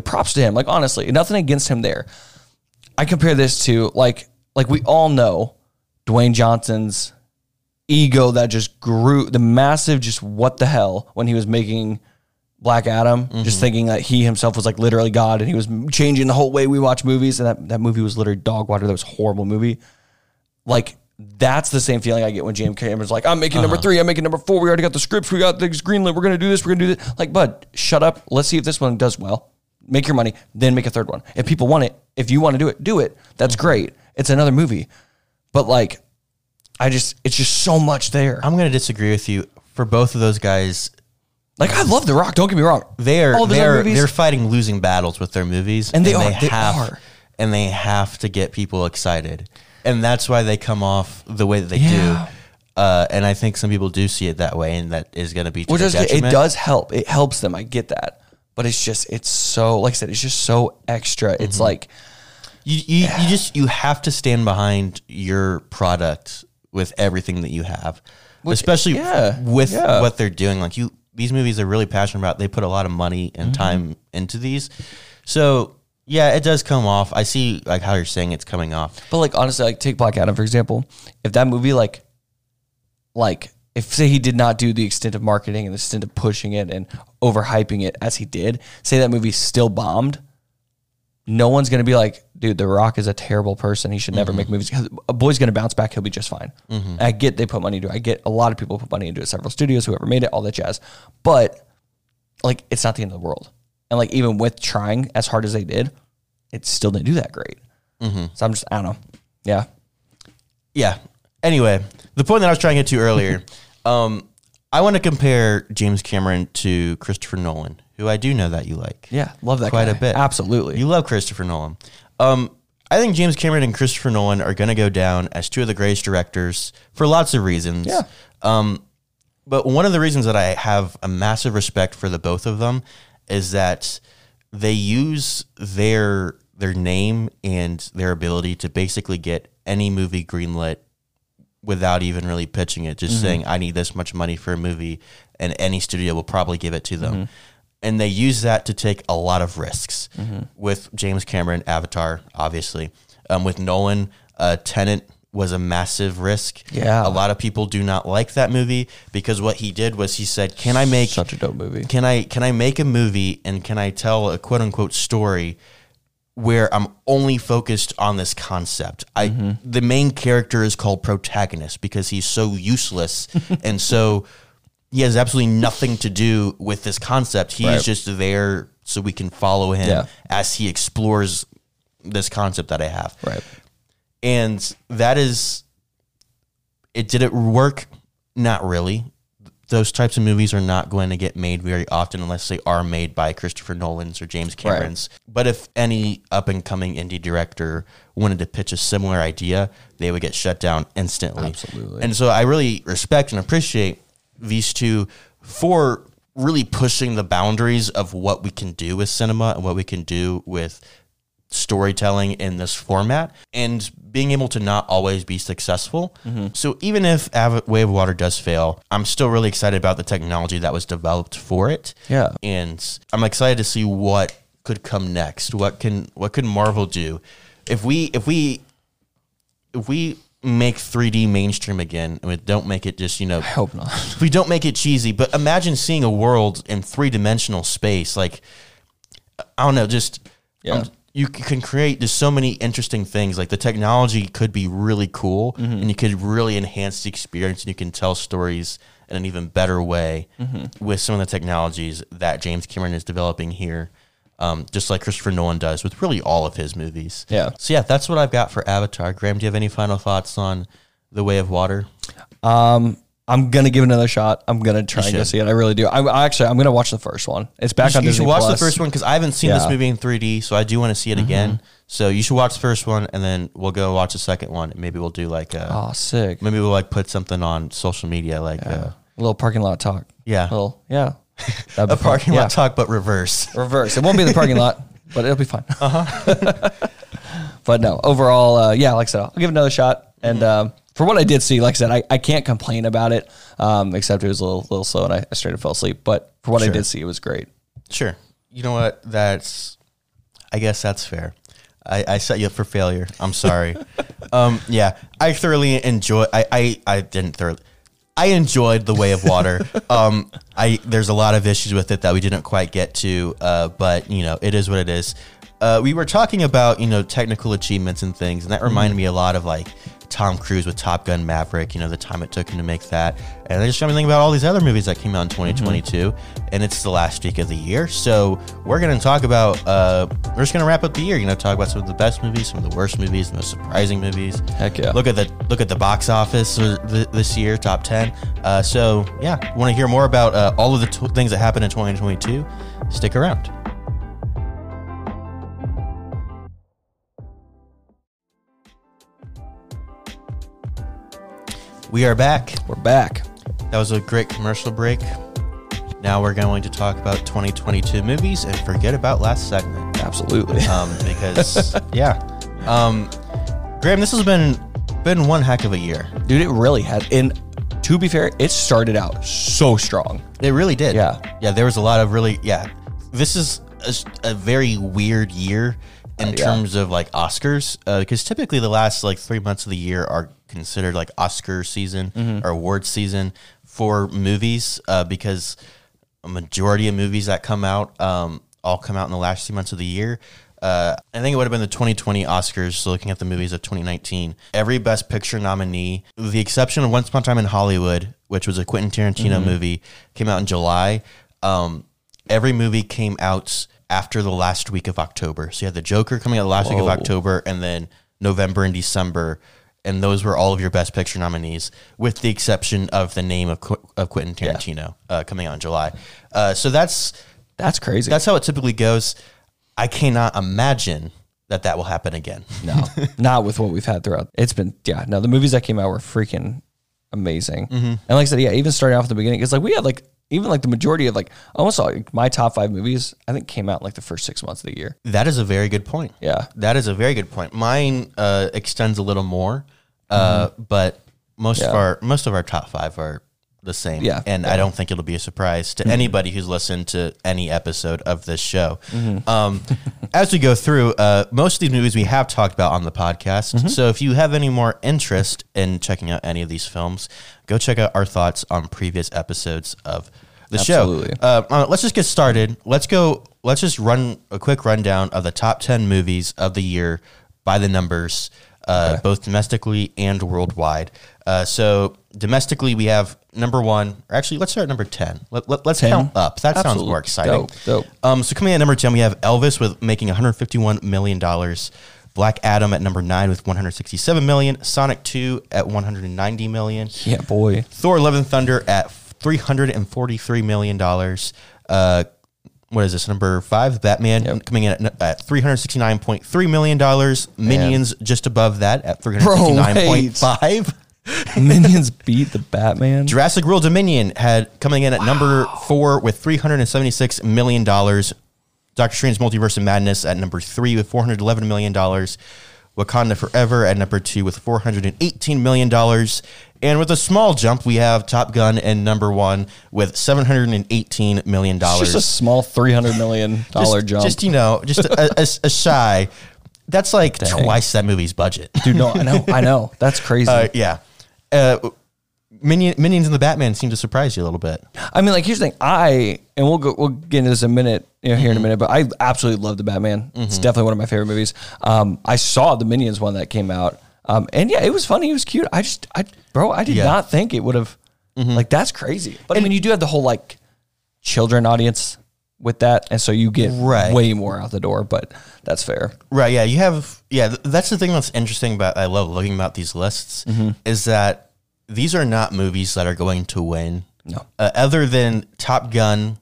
props to him. Like honestly, nothing against him there. I compare this to like like we all know Dwayne Johnson's ego that just grew the massive just what the hell when he was making Black Adam, just mm-hmm. thinking that he himself was like literally God and he was changing the whole way we watch movies and that, that movie was literally dog water. That was a horrible movie. Like that's the same feeling I get when James Cameron's like, I'm making number uh-huh. three, I'm making number four. We already got the scripts, we got things greenlit, we're gonna do this, we're gonna do this. Like, bud, shut up. Let's see if this one does well. Make your money, then make a third one. If people want it, if you want to do it, do it. That's great. It's another movie. But like, I just it's just so much there. I'm gonna disagree with you. For both of those guys, Like I love The Rock. Don't get me wrong. they're All of his other they're movies- they're fighting losing battles with their movies, And they are, they have are. and they have to get people excited, and that's why they come off the way that they Yeah. do. Uh, and I think some people do see it that way, and that is going to be to Which their is it detriment. does help. It helps them. I get that. But it's just it's so like I said, it's just so extra. It's Mm-hmm. like You, you, you just you have to stand behind your product with everything that you have, especially yeah, with yeah. what they're doing. Like you, these movies are really passionate about. They put a lot of money Mm-hmm. and time into these, so yeah, it does come off. I see like how you're saying it's coming off. But like honestly, like take Black Adam for example. If that movie like like if say he did not do the extent of marketing and the extent of pushing it and overhyping it as he did, say that movie still bombed, no one's gonna be like, dude, The Rock is a terrible person. He should never make mm-hmm. movies. A boy's gonna bounce back. He'll be just fine. Mm-hmm. I get they put money into it. I get a lot of people put money into it. Several studios, whoever made it, all that jazz. But like, it's not the end of the world. And like, even with trying as hard as they did, it still didn't do that great. Mm-hmm. So I'm just, I don't know. Yeah. Yeah. Anyway, the point that I was trying to get to earlier, [LAUGHS] um, I want to compare James Cameron to Christopher Nolan, who I do know that you like. Yeah. Love that quite guy. a bit. Absolutely. You love Christopher Nolan. Um, I think James Cameron and Christopher Nolan are going to go down as two of the greatest directors for lots of reasons. Yeah. Um, but one of the reasons that I have a massive respect for the both of them is that they use their their name and their ability to basically get any movie greenlit without even really pitching it, just saying I need this much money for a movie, and any studio will probably give it to them. And they use that to take a lot of risks. With James Cameron, Avatar, obviously. Um, with Nolan, uh, Tenet was a massive risk. Yeah. a lot of people do not like that movie because what he did was he said, "Can I make Such a dope movie. can I can I make a movie and can I tell a quote unquote story where I'm only focused on this concept? I Mm-hmm. the main character is called protagonist because he's so useless [LAUGHS] and so he has absolutely nothing to do with this concept. He's Right. just there so we can follow him Yeah. as he explores this concept that I have. Right. And that is it did it work? Not really. Those types of movies are not going to get made very often unless they are made by Christopher Nolan's or James Cameron's. But if any up and coming indie director wanted to pitch a similar idea, they would get shut down instantly. Absolutely. And so I really respect and appreciate these two for really pushing the boundaries of what we can do with cinema and what we can do with storytelling in this format and being able to not always be successful. So even if Av- Way of Water does fail, I'm still really excited about the technology that was developed for it. Yeah. And I'm excited to see what could come next? What can what could Marvel do? If we if we if we make 3D mainstream again and we don't make it just, you know, I hope not. if [LAUGHS] we don't make it cheesy, but imagine seeing a world in three dimensional space. Like, I don't know, just Yeah. um, you can create just so many interesting things. Like the technology could be really cool, Mm-hmm. and you could really enhance the experience, and you can tell stories in an even better way Mm-hmm. with some of the technologies that James Cameron is developing here. Um, just like Christopher Nolan does with really all of his movies. Yeah. So yeah, that's what I've got for Avatar. Graham, do you have any final thoughts on The Way of Water? Um, I'm gonna give it another shot. I'm gonna try and go see it. I really do. I, I actually I'm gonna watch the first one. It's back you on should, you Disney should watch Plus. the first one because I haven't seen this Yeah. Mm-hmm. movie in 3D, so I do want to see it again. So you should watch the first one, and then we'll go watch the second one. And maybe we'll do like a, Oh, sick. maybe we'll like put something on social media, like Yeah. uh, A little parking lot talk. Yeah. Little, yeah. [LAUGHS] That'd be a fun. parking Yeah. lot talk, but reverse. [LAUGHS] Reverse. It won't be the parking lot, [LAUGHS] but it'll be fine. Uh-huh. but no, overall, uh, yeah, like I said, I'll give it another shot. And Mm-hmm. um, for what I did see, like I said, I, I can't complain about it, um, except it was a little, little slow and I, I straight up fell asleep. But for what I did see, it was great. Sure. You know what? That's. I guess that's fair. I, I set you up for failure. I'm sorry. [LAUGHS] um, yeah, I thoroughly enjoy. I, I I didn't thoroughly. I enjoyed the Way of Water. [LAUGHS] Um, I there's a lot of issues with it that we didn't quite get to, uh, but you know it is what it is. Uh, we were talking about you know technical achievements and things, and that reminded me a lot of like Tom Cruise with Top Gun Maverick. You know the time it took him to make that, and I just got me thinking about all these other movies that came out in 2022, and it's the last week of the year, so we're gonna talk about. Uh, we're just gonna wrap up the year. You know, talk about some of the best movies, some of the worst movies, the most surprising movies. Heck yeah. Look at the look at the box office this year, top ten. Uh, so yeah, want to hear more about uh, all of the t- things that happened in 2022? Stick around. We are back. We're back. That was a great commercial break. Now we're going to talk about 2022 movies and forget about last segment. Absolutely. Um, [LAUGHS] because yeah, um, Graham, this has been been one heck of a year. Dude, it really had. And to be fair, it started out so strong. It really did. Yeah. Yeah. There was a lot of really, yeah. This is a very weird year in Uh, yeah. terms of like Oscars, because typically the last like three months of the year are considered like Oscar season Mm-hmm. or award season for movies, uh, because a majority of movies that come out um, all come out in the last few months of the year. Uh, I think it would have been the 2020 Oscars. So looking at the movies of 2019, every Best Picture nominee, with the exception of Once Upon a Time in Hollywood, which was a Quentin Tarantino Mm-hmm. movie, came out in July. Um, every movie came out after the last week of October. So you had the Joker coming out the last week of October, and then November and December. And those were all of your Best Picture nominees, with the exception of the name of, Qu- of Quentin Tarantino uh, coming out in July. Uh, so that's That's crazy. that's how it typically goes. I cannot imagine that that will happen again. no, [LAUGHS] not with what we've had throughout. It's been, yeah, no, the movies that came out were freaking amazing. Mm-hmm. And like I said, yeah, even starting off at the beginning, because like we had like, even like the majority of like, almost like my top five movies, I think came out like the first six months of the year. That is a very good point. Yeah. That is a very good point. Mine uh, extends a little more, uh, but most of Mm-hmm. Our most of our top five are the same. Yeah, and yeah. Mm-hmm. I don't think it'll be a surprise to anybody who's listened to any episode of this show. Mm-hmm. Um, [LAUGHS] as we go through, uh, most of these movies we have talked about on the podcast. Mm-hmm. So if you have any more interest in checking out any of these films, go check out our thoughts on previous episodes of the Absolutely. show. Uh, uh, let's just get started. Let's go. Let's just run a quick rundown of the top ten movies of the year by the numbers, uh, both domestically and worldwide. Uh, so domestically, we have number one. Or actually, let's start at number ten. Let, let, us 10? count up. That sounds more exciting. Dope, dope. Um, so coming in at number ten, we have Elvis with making 151 million dollars. Black Adam at number nine with 167 million. Sonic Two at 190 million. Yeah, boy. Thor: Love and Thunder at three hundred and forty-three million dollars. Uh, what is this number five? Batman coming in at, at three hundred sixty-nine point three million dollars. Minions just above that at three hundred sixty-nine point five. [LAUGHS] Minions beat the Batman. Jurassic World Dominion had coming in at number four with three hundred and seventy-six million dollars. Doctor Strange Multiverse of Madness at number three with four hundred eleven million dollars. Wakanda Forever at number two with $418 million. And with a small jump, we have Top Gun and number one with $718 million. It's just a small three hundred million [LAUGHS] dollar jump. Just, you know, just a, a, a shy. That's like twice that movie's budget. Dude, no, I know, I know. [LAUGHS] That's crazy. Uh, yeah. Uh, Minion, Minions and the Batman seem to surprise you a little bit. I mean, like here's the thing. I and we'll go we'll get into this in a minute, you know, here in a minute. But I absolutely love the Batman. It's definitely one of my favorite movies. Um, I saw the Minions one that came out, um, and yeah, it was funny. It was cute. I just, I bro, I did Yeah. not think it would have. Like that's crazy. But I mean, you do have the whole like children audience with that, and so you get Right. way more out the door. But that's fair. Right. Yeah. You have. Yeah. th- That's the thing that's interesting about. I love looking about these lists is that these are not movies that are going to win. No. Uh, other than Top Gun,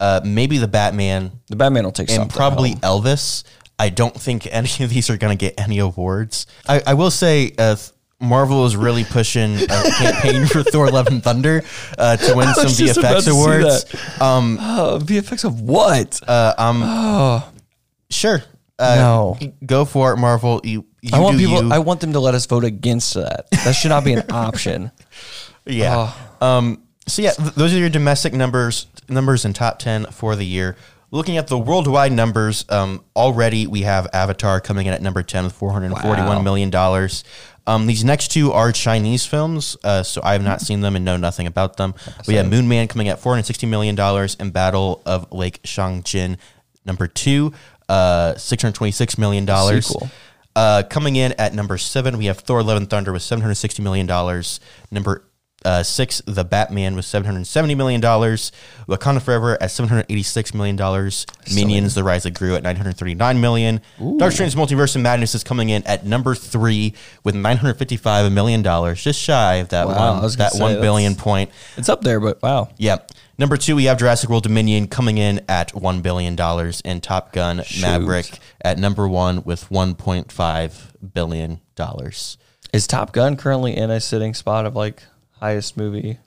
uh, maybe the Batman, The Batman will take some. and something probably. Elvis. I don't think [LAUGHS] any of these are going to get any awards. I, I will say. Uh, Marvel is really pushing a [LAUGHS] campaign for Thor: Love and Thunder uh, to win some was just about VFX awards. Um, Uh, VFX of what? Sure, uh, No. go for it, Marvel. You, you I want people. you. I want them to let us vote against that. That should not be an option. [LAUGHS] Yeah. Oh. Um, so yeah, th- those are your domestic numbers numbers in top ten for the year. Looking at the worldwide numbers, um, already we have Avatar coming in at number ten with four hundred and forty-one Wow. million dollars. Um, these next two are Chinese films, uh, so I have not seen them and know nothing about them. We have Moon Man coming at four hundred sixty million dollars, and Battle of Lake Changjin number two, uh, six hundred twenty-six million dollars. Sequel. Uh, coming in at number seven, we have Thor: Love and Thunder with seven hundred sixty million dollars. Number uh, six, The Batman with seven hundred seventy million dollars. Wakanda Forever at seven hundred eighty-six million dollars. Minions: The Rise of Gru at nine hundred thirty-nine million. Doctor Strange Multiverse of Madness is coming in at number three with nine hundred fifty-five million dollars, just shy of that Wow, one that say, one billion point. It's up there, but wow. Yeah. Number two, we have Jurassic World Dominion coming in at $1 billion and Top Gun Maverick at number one with $1.5 billion. Is Top Gun currently in a sitting spot of like highest movie?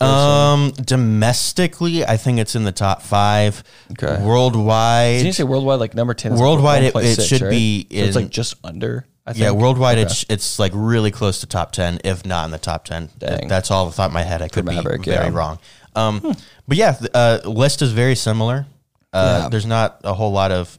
Um, domestically, I think it's in the top five. Okay. Worldwide, Did you say worldwide like number ten? is, Worldwide, it- 1.6, it should right? be So it's like just under. I think. yeah, worldwide, Okay. it's it's like really close to top ten, if not in the top ten. Dang. That's all the thought in my head. I could Maverick, be very yeah. Hmm. wrong. Um, but yeah, the uh, list is very similar. Uh, Yeah. There's not a whole lot of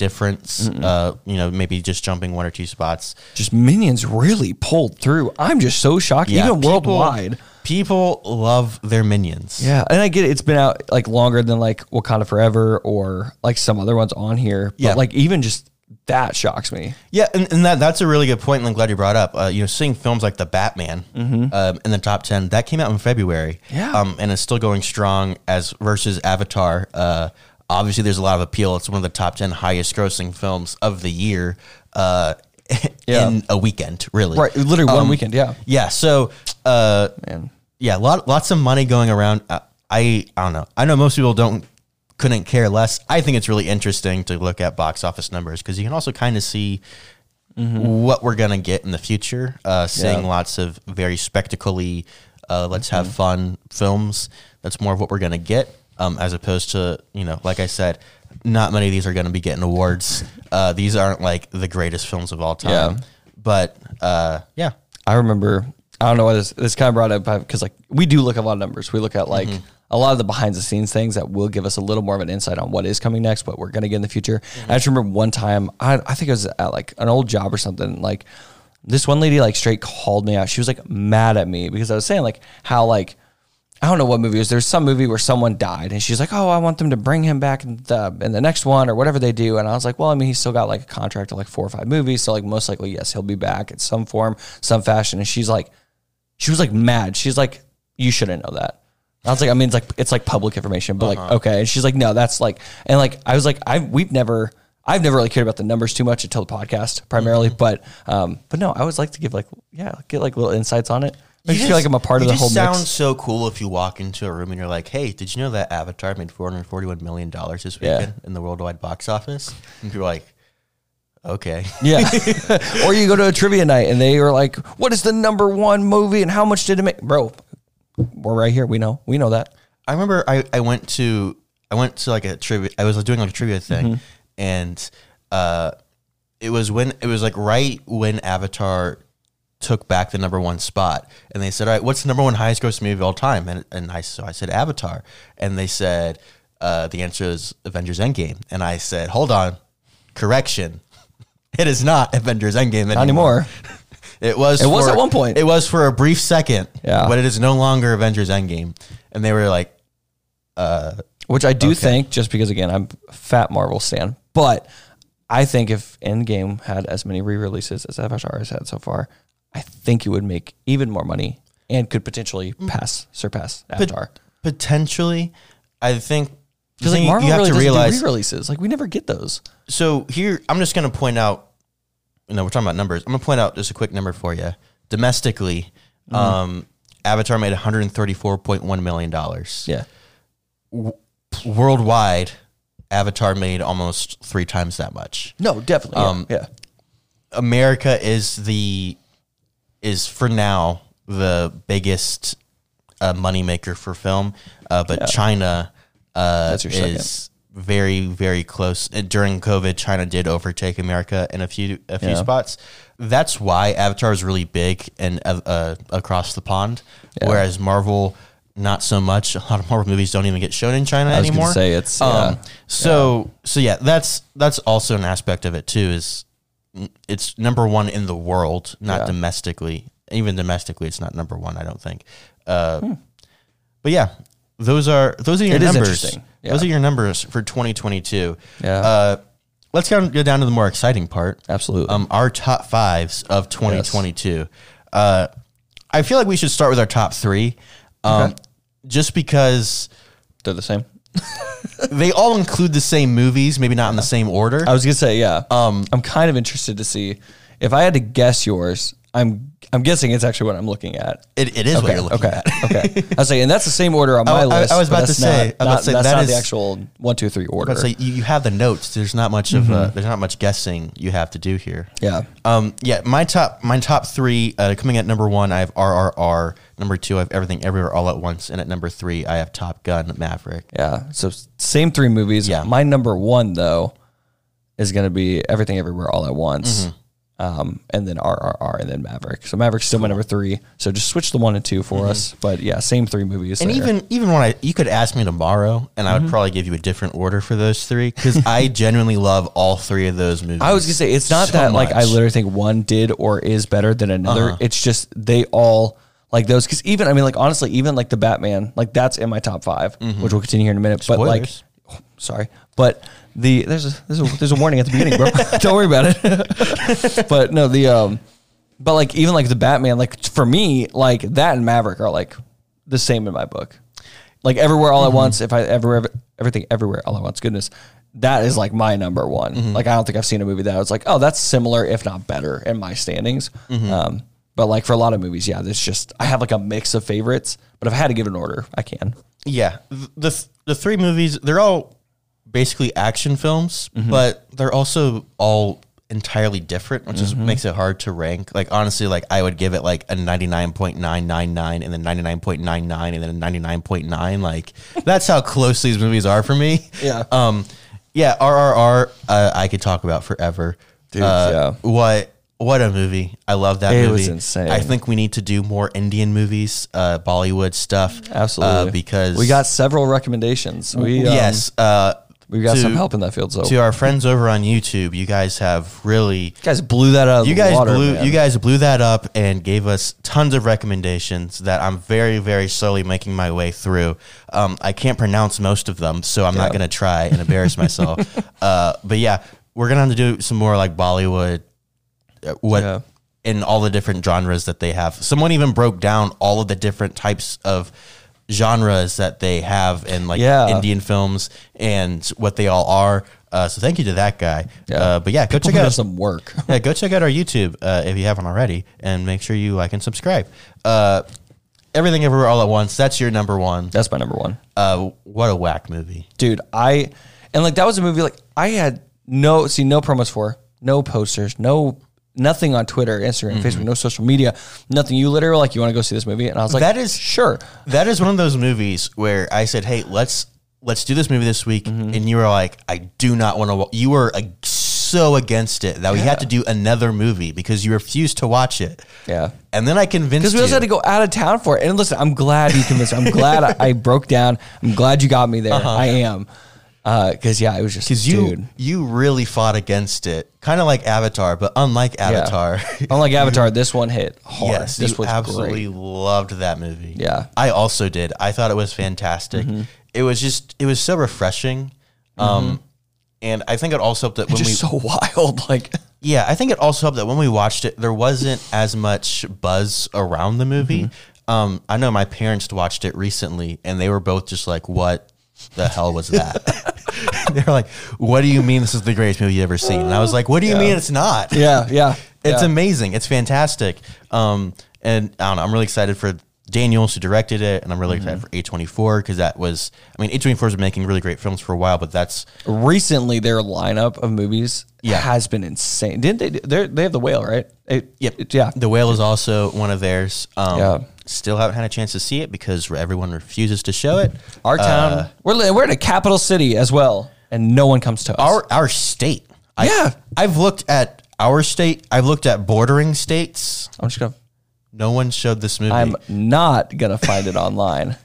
difference. Uh, you know, maybe just jumping one or two spots. just Minions really pulled through. I'm just so shocked. Yeah, Even people- worldwide. people love their minions. Yeah, and I get it. It's been out like longer than like Wakanda Forever or like some other ones on here. But Yeah. like even just that shocks me. Yeah, and, and that that's a really good point, and I'm glad you brought up. Uh, you know, seeing films like The Batman um, in the top ten that came out in February, Yeah. um, and it's still going strong as versus Avatar. Uh, obviously, there's a lot of appeal. It's one of the top ten highest grossing films of the year uh, [LAUGHS] Yeah. in a weekend, really. Right, literally one Um, weekend. Yeah, Yeah, so uh, yeah, lot lots of money going around. Uh, I I don't know. I know most people don't couldn't care less. I think it's really interesting to look at box office numbers because you can also kind of see what we're gonna get in the future. Uh, seeing Mm-hmm. Yeah. lots of very spectacly, uh, let's have Mm-hmm. fun films. That's more of what we're gonna get, um, as opposed to you know, like I said, not many of these are gonna be getting awards. Uh, these aren't like the greatest films of all time. Yeah. But uh, yeah, I remember. I don't know why this this kind of brought up because like we do look at a lot of numbers. We look at like a lot of the behind the scenes things that will give us a little more of an insight on what is coming next, what we're gonna get in the future. I just remember one time I I think it was at like an old job or something. Like this one lady like straight called me out. She was like mad at me because I was saying like how like I don't know what movie it was. There's some movie where someone died, and she's like, "Oh, I want them to bring him back in the in the next one or whatever they do." And I was like, "Well, I mean, he's still got like a contract of like four or five movies, so like most likely, yes, he'll be back in some form, some fashion." And she's like, she was like mad. She's like, "You shouldn't know that." I was like, "I mean, it's like it's like public information, but like, okay." And she's like, "No, that's like," and like I was like, "I we've never." I've never really cared about the numbers too much until the podcast primarily, but um, but no, I always like to give like yeah, get like little insights on it. I just feel like I'm a part of the whole just sound mix. so cool if you walk into a room and you're like, "Hey, did you know that Avatar made 441 million dollars this Yeah. weekend in the worldwide box office?" And people are like, "Okay." Yeah. [LAUGHS] or you go to a trivia night and they are like, what is the number one movie and how much did it make? Bro, we're right here. We know. We know that. I remember I, I went to I went to like a trivia. I was doing like a trivia thing, Mm-hmm. and uh, it was when it was like right when Avatar took back the number one spot, and they said, "All right, what's the number one highest grossing movie of all time?" And and I so I said Avatar, and they said uh, the answer is Avengers Endgame, and I said, "Hold on, correction, [LAUGHS] it is not Avengers Endgame anymore." Not anymore. [LAUGHS] It was. It was at one point. It was for a brief second. Yeah. But it is no longer Avengers Endgame, and they were like, Which I do think, just because again, I'm a fat Marvel stan, but I think if Endgame had as many re-releases as Avatar has had so far, I think it would make even more money and could potentially Mm. pass, surpass Avatar. potentially. I think Because like Marvel you have really to realize. re-releases. Like we never get those. so here, I'm just going to point out. You know, we're talking about numbers. I'm going to point out just a quick number for you. Domestically, Mm-hmm. um, Avatar made 134.1 million dollars. Yeah. Worldwide, Avatar made almost three times that much. No, definitely. Um, yeah. America is the is for now the biggest uh, moneymaker for film, uh, but China uh, your second. is very very close. During COVID, China did overtake America in a few a few Yeah. spots. That's why Avatar is really big and uh, uh, across the pond, Yeah. whereas Marvel. Not so much. [LAUGHS] A lot of Marvel movies don't even get shown in China I was anymore. say, it's, um, yeah. so so yeah, that's that's also an aspect of it too. Is it's number one in the world, not Yeah. domestically. Even domestically, it's not number one. I don't think. Uh, But yeah, those are those are your Hmm. It numbers. interesting. Those are your numbers for 2022. Yeah. Uh, let's go go down to the more exciting part. Absolutely. Um, our top fives of 2022. Uh, I feel like we should start with our top three. Um, Okay. Just because They're the same. [LAUGHS] they all include the same movies, maybe not in the same order. I was gonna say, yeah. Um, I'm kind of interested to see if I had to guess yours. I'm I'm guessing it's actually what I'm looking at. It, it is what you're looking okay, at. [LAUGHS] okay. I was saying, and that's the same order on my I- I- list. I was about to say- not- about not- say, that's that not the actual one, two, three order. So you, you have the notes. There's not much of a, there's not much guessing you have to do here. yeah, Um. Yeah. My top my top three uh, coming at number one. I have RRR. Number two, I have Everything Everywhere All at Once, and at number three, I have Top Gun Maverick. yeah. So same three movies. Yeah. My number one though is gonna be Everything Everywhere All at Once. Mm-hmm. Um, and then RRR, and then Maverick. So Maverick's still my number three. So just switch the one and two for us. But yeah, same three movies. Mm-hmm. And there. even even when I you could ask me tomorrow, and I Mm-hmm. would probably give you a different order for those three because [LAUGHS] I genuinely love all three of those movies. I was gonna say it's not so that like I. Uh-huh. literally think one did or is better than another. It's just they all like those because even I mean like honestly even like the Batman like that's in my top 5 which we'll continue here in a minute. But like, Mm-hmm. Spoilers. Sorry, but the there's a there's a there's a warning at the beginning, bro. [LAUGHS] Don't worry about it. [LAUGHS] but no, the um, but like even like the Batman like for me like that and Maverick are like the same in my book. Like everywhere all at once. If I everywhere everything everywhere all at once. Goodness, that is like my number one. Like I don't think I've seen a movie that I was like, oh, that's similar if not better in my standings. Um, but like for a lot of movies, yeah, there's just I have like a mix of favorites. But if I had to give an order, I can. Yeah, th- the th- the three movies they're all basically action films, Mm-hmm. but they're also all entirely different, which Mm-hmm. is makes it hard to rank. Like honestly, like I would give it like a ninety nine point nine nine nine, and then ninety nine point nine nine, and then ninety nine point nine. Like that's how close these movies are for me. Yeah. Um. Yeah. RRR. Uh, I could talk about forever. Dude, Uh, yeah. What. What a movie! I love that It movie. was insane. I think we need to do more Indian movies, uh, Bollywood stuff. Absolutely, uh, because we got several recommendations. We um, yes, uh, we got to- some help in that field. So to our friends over on YouTube. You guys have really you guys blew that up. You guys water, blew man. you guys blew that up and gave us tons of recommendations that I'm very very slowly making my way through. Um, I can't pronounce most of them, so I'm not going to try and embarrass myself. [LAUGHS] Uh, but yeah, we're gonna have to do some more like Bollywood. Uh, What Yeah. in all the different genres that they have. Someone even broke down all of the different types of genres that they have in like Yeah. Indian films and what they all are. Uh, so thank you to that guy. Uh, but yeah, go People check out some work. [LAUGHS] yeah, go check out our YouTube uh, if you haven't already, and make sure you like and subscribe. Uh, Everything Everywhere All at Once. That's your number one. That's my number one. Uh, what a whack movie. dude i and like that was a movie like i had no see no promos for no posters no nothing on twitter instagram Mm-hmm. facebook no social media nothing you literally like you want to go see this movie and i was like That is- sure That is one of those movies where I said, "Hey, let's let's do this movie this week," Mm-hmm. and you were like, "I do not want to." You were so against it that we had to do another movie because you refused to watch it. Yeah. And then I convinced Because we you. also had to go out of town for it. And listen, I'm glad you convinced me. I'm glad [LAUGHS] I, I broke down. I'm glad you got me there. I am. Because, yeah, it was just, because you you really fought against it, kind of like Avatar, but unlike Yeah. Avatar. [LAUGHS] Unlike Avatar, [LAUGHS] this one hit hard. yes, this you was absolutely great. loved that movie. Yeah. I also did. I thought it was fantastic. Mm-hmm. It was just it was so refreshing. Um, and I think it also helped that when we Just so [LAUGHS] wild. Like, Yeah, I think it also helped that when we watched it, there wasn't as much buzz around the movie. Mm-hmm. Um, I know my parents watched it recently, and they were both just like, "What the hell was that?" [LAUGHS] they were like, "What do you mean this is the greatest movie you've ever seen?" And I was like, "What do you mean it's not?" yeah, yeah. [LAUGHS] It's yeah. amazing. It's fantastic. Um, and I don't know. I'm really excited for Daniels who directed it, and I'm really excited Mm-hmm. for A24 because that was. I mean, A24 has been making really great films for a while, but that's Recently, their lineup of movies Yeah. has been insane. Didn't they? They they have the whale, right? It, Yep. it- yeah. The Whale is also one of theirs. Um, Yeah. Still haven't had a chance to see it because everyone refuses to show it. Our town. Uh, we're li- we're in a capital city as well, and no one comes to us. our our state. I, Yeah. I've looked at our state. I've looked at bordering states. I'm just gonna. No one showed this movie. I'm not gonna find it [LAUGHS] online.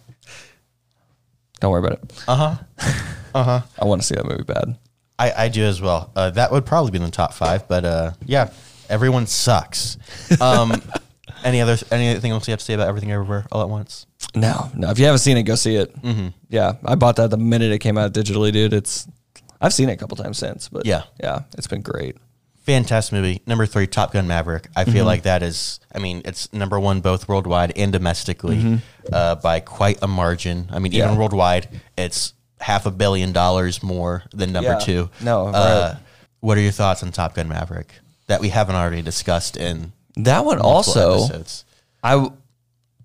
Don't worry about it. uh huh. [LAUGHS] Uh huh. I want to see that movie bad. I, I do as well. Uh, that would probably be in the top five, but uh, yeah, everyone sucks. Um, [LAUGHS] any other anything else you have to say about everything everywhere all at once? No, no. If you haven't seen it, go see it. Mm-hmm. Yeah, I bought that the minute it came out digitally, dude. It's I've seen it a couple times since, but Yeah. yeah, it's been great. Fantastic movie. Number three, Top Gun Maverick. I Mm-hmm. feel like that is, I mean, it's number one both worldwide and domestically uh, by quite a margin. I mean, even Mm-hmm. Yeah. worldwide, it's half a billion dollars more than number Yeah. two. No, Uh, right. What are your thoughts on Top Gun Maverick that we haven't already discussed in That one also, episodes? I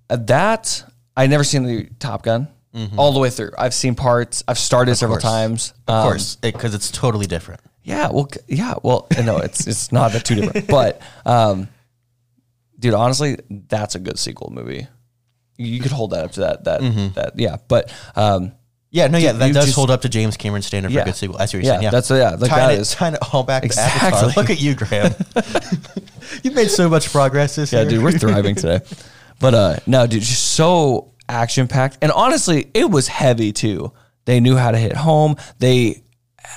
uh, that I never seen the Top Gun all the way through. I've seen parts. I've started several Mm-hmm. course. times. Of Um, course, because it's totally different. Yeah, well, yeah, well, no, it's it's not that too different, [LAUGHS] but um, dude, honestly, that's a good sequel movie. You could hold that up to that that Mm-hmm. that yeah, but um, Yeah, no, yeah, that does just- hold up to James Cameron's standard for Yeah. a good sequel. That's what you're Yeah, saying. Yeah, that's- yeah, like tying that it, is- tying it all back to Exactly. Avatar. Look at you, Graham. [LAUGHS] You've made so much progress this yeah, year. dude, we're thriving today. But uh, no, dude, just so action packed, and honestly, it was heavy too. They knew how to hit home. They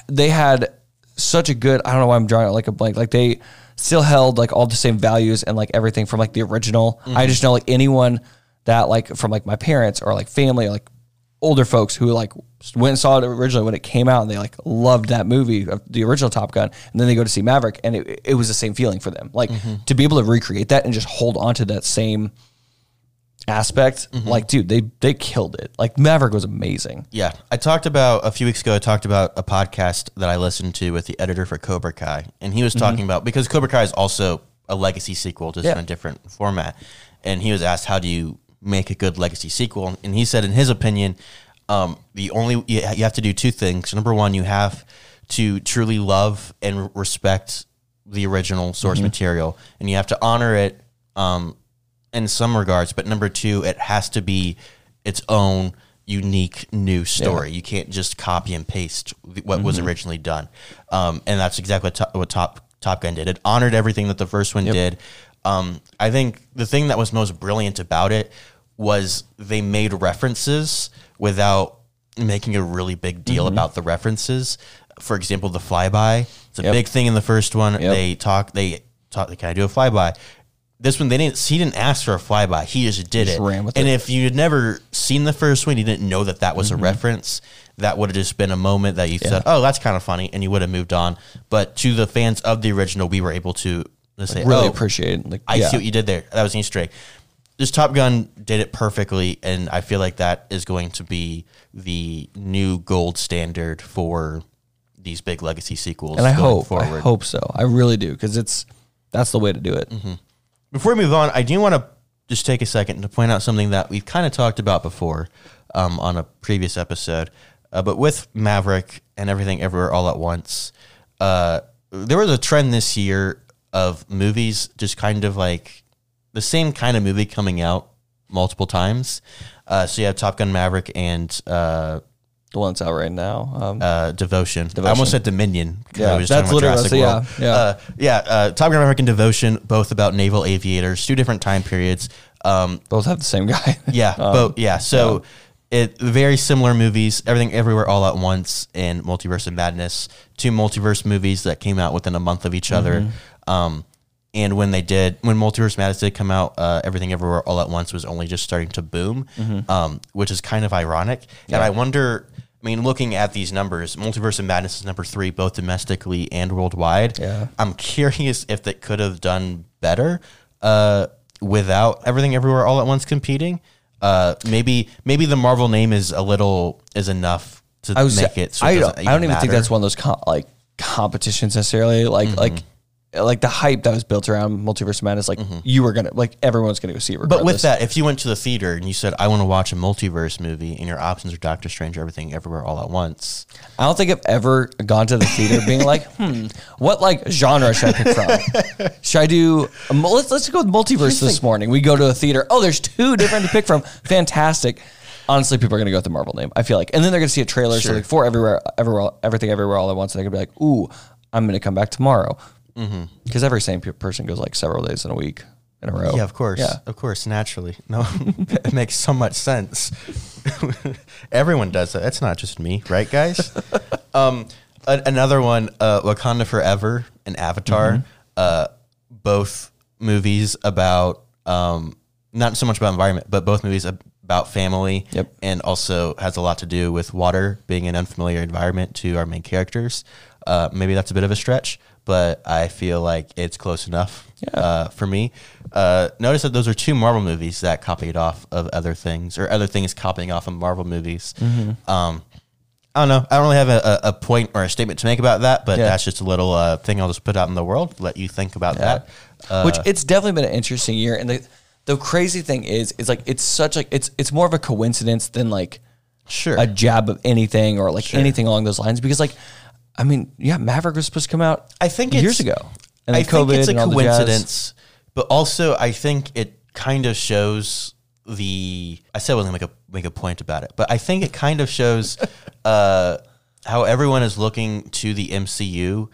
they had such a good. I don't know why I'm drawing it like a blank. Like they still held like all the same values and like everything from like the original. I just know like anyone that like from like my parents or like family or like older folks who like went and saw it originally when it came out and they like loved that movie of the original Top Gun and then they go to see Maverick and it, it was the same feeling for them like to be able to recreate that and just hold on to that same aspect like dude they they killed it like Maverick was amazing Yeah, I talked about a few weeks ago. I talked about a podcast that I listened to with the editor for Cobra Kai, and he was talking about because Cobra Kai is also a legacy sequel, just Mm-hmm. Yeah. in a different format. And he was asked, "How do you make a good legacy sequel?" And he said, in his opinion, um, the only you, you have to do two things. Number one, you have to truly love and respect the original source Mm-hmm. material, and you have to honor it. Um, in some regards, but number two, it has to be its own unique new story. You can't just copy and paste what was originally done, um, and that's exactly what, Top, what Top Top Gun did. It honored everything that the first one did. Um, I think the thing that was most brilliant about it was they made references without making a really big deal about the references. For example, the flyby. It's a Yep. big thing in the first one. Yep. They talk. They talk. Can I do a flyby? This one, they didn't. He didn't ask for a flyby. He just did Just it. ran with and it. if you had never seen the first one, you didn't know that that was Mm-hmm. a reference. That would have just been a moment that you said, "Oh, that's kind of funny," and you would have moved on. But to the fans of the original, we were able to let's say, really "Oh, appreciate it. like I yeah. see what you did there. That was an Easter egg." This Top Gun did it perfectly, and I feel like that is going to be the new gold standard for these big legacy sequels. and I going hope I hope so I really do because it's that's the way to do it Before we move on, I do want to just take a second to point out something that we've kind of talked about before um, on a previous episode. Uh, but with Maverick and everything everywhere all at once, uh, there was a trend this year of movies just kind of like the same kind of movie coming out multiple times. Uh, so you have Top Gun Maverick and uh, The one that's out right now. Um, uh, Devotion. I almost said Dominion. Yeah, was that's literally- Jurassic yeah, yeah. Uh, yeah. Uh, Top Gun Maverick and Devotion, both about naval aviators, two different time periods. Um, both have the same guy. [LAUGHS] yeah, Um, both. Yeah, so it very similar movies. Everything, everywhere, all at once, and Multiverse of Madness. Two multiverse movies that came out within a month of each other. Mm-hmm. Um, and when they did, when Multiverse Madness did come out, uh, Everything Everywhere All at Once was only just starting to boom, Mm-hmm. um, which is kind of ironic. And I wonder. I mean, looking at these numbers, Multiverse of Madness is number three, both domestically and worldwide. Yeah. I'm curious if they could have done better uh, without everything everywhere all at once competing. Uh, maybe maybe the Marvel name is a little is enough to was. make it. So I don't. I don't even think that's one of those com- like competitions necessarily. Like Mm-hmm. like like the hype that was built around Multiverse of Madness. Like you were gonna like everyone's gonna go see it. Mm-hmm. But with regardless. that, if you went to the theater and you said, "I want to watch a multiverse movie," and your options are Doctor Strange, everything everywhere all at once, I don't think I've ever gone to the theater being like, [LAUGHS] hmm, what like genre should I pick from? [LAUGHS] should I do? a mul- let's let's go with multiverse this morning. We go to a theater. Oh, there's two different to pick from. Fantastic. Honestly, people are gonna go with the Marvel name. I feel like, and then they're gonna see a trailer. So like for everywhere, everywhere, everything, everywhere, all at once, and they're gonna be like, ooh, I'm gonna come back tomorrow. Mm-hmm. Because every same person goes like several days in a week in a row. yeah, of course, Yeah. of course, naturally. No, [LAUGHS] it makes so much sense. [LAUGHS] Everyone does that. It's not just me, right, guys? [LAUGHS] um, a- another one, uh, Wakanda Forever and Avatar, Mm-hmm. uh, both movies about um, not so much about environment, but both movies about family. Yep. and also has a lot to do with water being an unfamiliar environment to our main characters. Uh, maybe that's a bit of a stretch, but I feel like it's close enough Yeah. uh, for me. Uh, notice that those are two Marvel movies that copied off of other things, or other things copying off of Marvel movies. Mm-hmm. Um, I don't know. I don't really have a, a, point or a statement to make about that, but Yeah. that's just a little uh, thing I'll just put out in the world. Let you think about that. Uh, Which it's definitely been an interesting year. And the the crazy thing is, is like it's such like it's it's more of a coincidence than like sure. a jab of anything or like Sure. anything along those lines. Because like, I mean, yeah, Maverick was supposed to come out. I think years ago, and I think it's a and all the jazz. coincidence, but also I think it kind of shows the. I said I wasn't gonna make a make a point about it, but I think it kind of shows [LAUGHS] uh, how everyone is looking to the MCU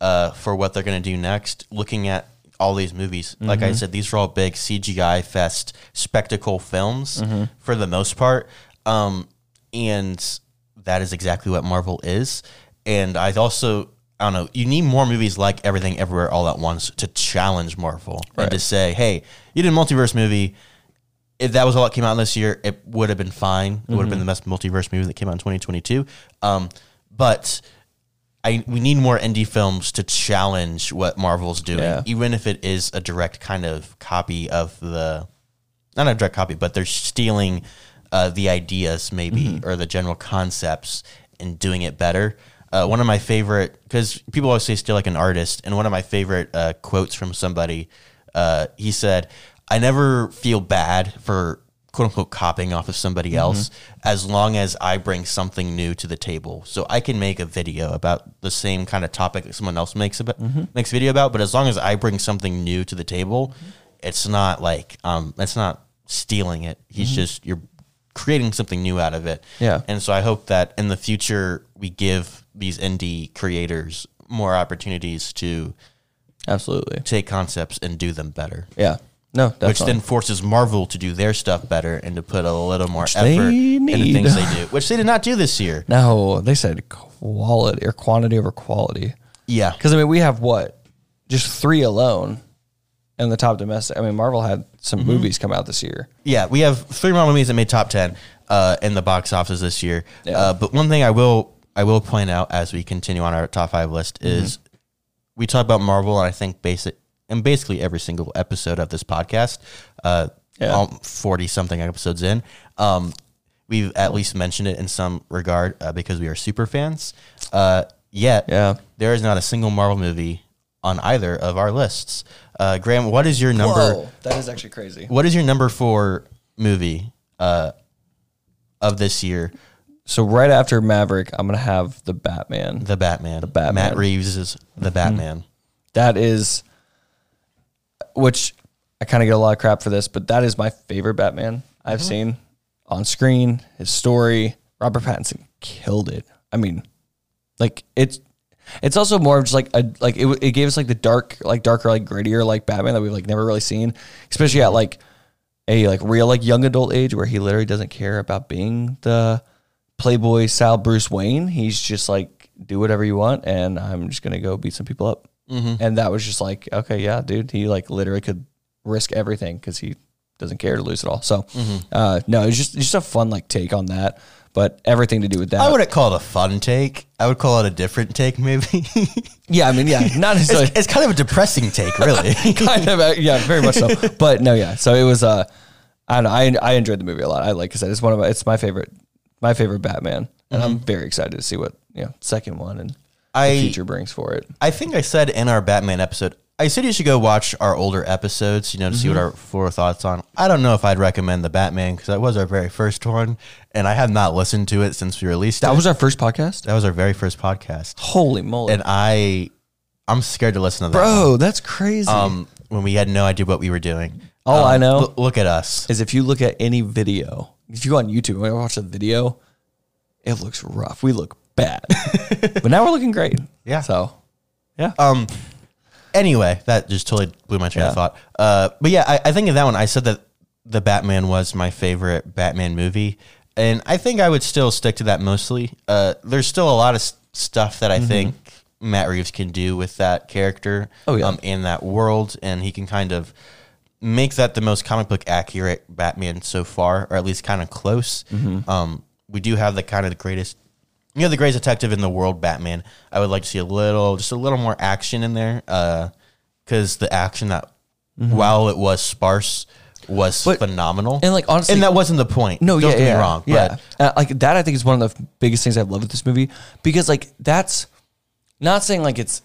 uh, for what they're going to do next. Looking at all these movies, like Mm-hmm. I said, these are all big CGI fest spectacle films Mm-hmm. for the most part, um, and that is exactly what Marvel is. And I also, I don't know, you need more movies like Everything Everywhere All at Once to challenge Marvel and to say, hey, you did a multiverse movie. If that was all that came out this year, it would have been fine. It would have been the best multiverse movie that came out in 2022. Um, but I we need more indie films to challenge what Marvel's doing, Yeah. even if it is a direct kind of copy of the not a direct copy, but they're stealing uh, the ideas maybe or the general concepts and doing it better. Uh, one of my favorite because people always say steal like an artist, and one of my favorite uh, quotes from somebody, uh, he said, "I never feel bad for." "quote unquote" copying off of somebody else, as long as I bring something new to the table. So I can make a video about the same kind of topic that someone else makes about makes a video about, but as long as I bring something new to the table, it's not like um it's not stealing it. He's just you're creating something new out of it. Yeah. And so I hope that in the future we give these indie creators more opportunities to Absolutely. take concepts and do them better. Yeah. No, Which then forces Marvel to do their stuff better and to put a little more they effort into things they do, [LAUGHS] which they did not do this year. no, they said quality or quantity over quality. Yeah. Because I mean, we have what, just three alone, in the top domestic. I mean, Marvel had some Mm-hmm. movies come out this year. Yeah, we have three Marvel movies that made top ten uh, in the box office this year. Yeah. Uh, but one thing I will I will point out as we continue on our top five list is we talk about Marvel, and I think basic and basically every single episode of this podcast, uh, Yeah. forty something episodes in, um, we've at least mentioned it in some regard uh, because we are super fans. Uh, yet, Yeah. there is not a single Marvel movie on either of our lists. Uh, Graham, what is your number? that is actually crazy. What is your number four movie uh, of this year? So right after Maverick, I'm gonna have the Batman. The Batman. The Batman. Matt Reeves is the hmm. Batman. That is, which I kind of get a lot of crap for this, but that is my favorite Batman I've mm-hmm. seen on screen. His story, Robert Pattinson killed it. I mean, like it's it's also more of just like a like it, it gave us like the dark like darker like grittier like Batman that we've like never really seen, especially at like a like real like young adult age where he literally doesn't care about being the playboy style Bruce Wayne. He's just like do whatever you want, and I'm just gonna go beat some people up. And that was just like okay, yeah, dude. He like literally could risk everything because he doesn't care to lose it all. So uh, no, it's just just a fun like take on that. But everything to do with that, I wouldn't call it a fun take. I would call it a different take, maybe. [LAUGHS] yeah, I mean, yeah, not necessarily. it's, it's kind of a depressing take, really. [LAUGHS] kind of uh, yeah very much so [LAUGHS] but no yeah so it was uh i don't know i, I enjoyed the movie a lot i like i said it's one of my it's my favorite my favorite batman and i'm very excited to see what you know second one and I- the future brings for it I think I said in our Batman episode, I said you should go watch our older episodes, you know, to see what Mm-hmm. our full thoughts on. I don't know if I'd recommend the Batman because that was our very first one, and I have not listened to it since we released that it. was our first podcast that was our very first podcast, holy moly and I, I'm scared to listen to that. bro that's crazy um, when we had no idea what we were doing. All Um, I know- loo- look at us. is if you look at any video if you go on youtube and watch a video it looks rough we look bad [LAUGHS] but now we're looking great Yeah. so yeah Um. Anyway, that just totally blew my train Yeah. of thought. Uh. But yeah, I, I think in that one, I said that the Batman was my favorite Batman movie, and I think I would still stick to that mostly. Uh. There's still a lot of s- stuff that I think Matt Reeves can do with that character. Mm-hmm. Oh, yeah. Um. In that world, and he can kind of make that the most comic book accurate Batman so far, or at least kind of close. Mm-hmm. Um. We do have the kind of the greatest you know the greatest detective in the world batman i would like to see a little just a little more action in there because the action that while it was sparse was Mm-hmm. But- phenomenal and, like, honestly- and that wasn't the point No, don't yeah, get yeah, me wrong Yeah, but Uh, like that, I think is one of the biggest things I love with this movie because, like, that's not saying like it's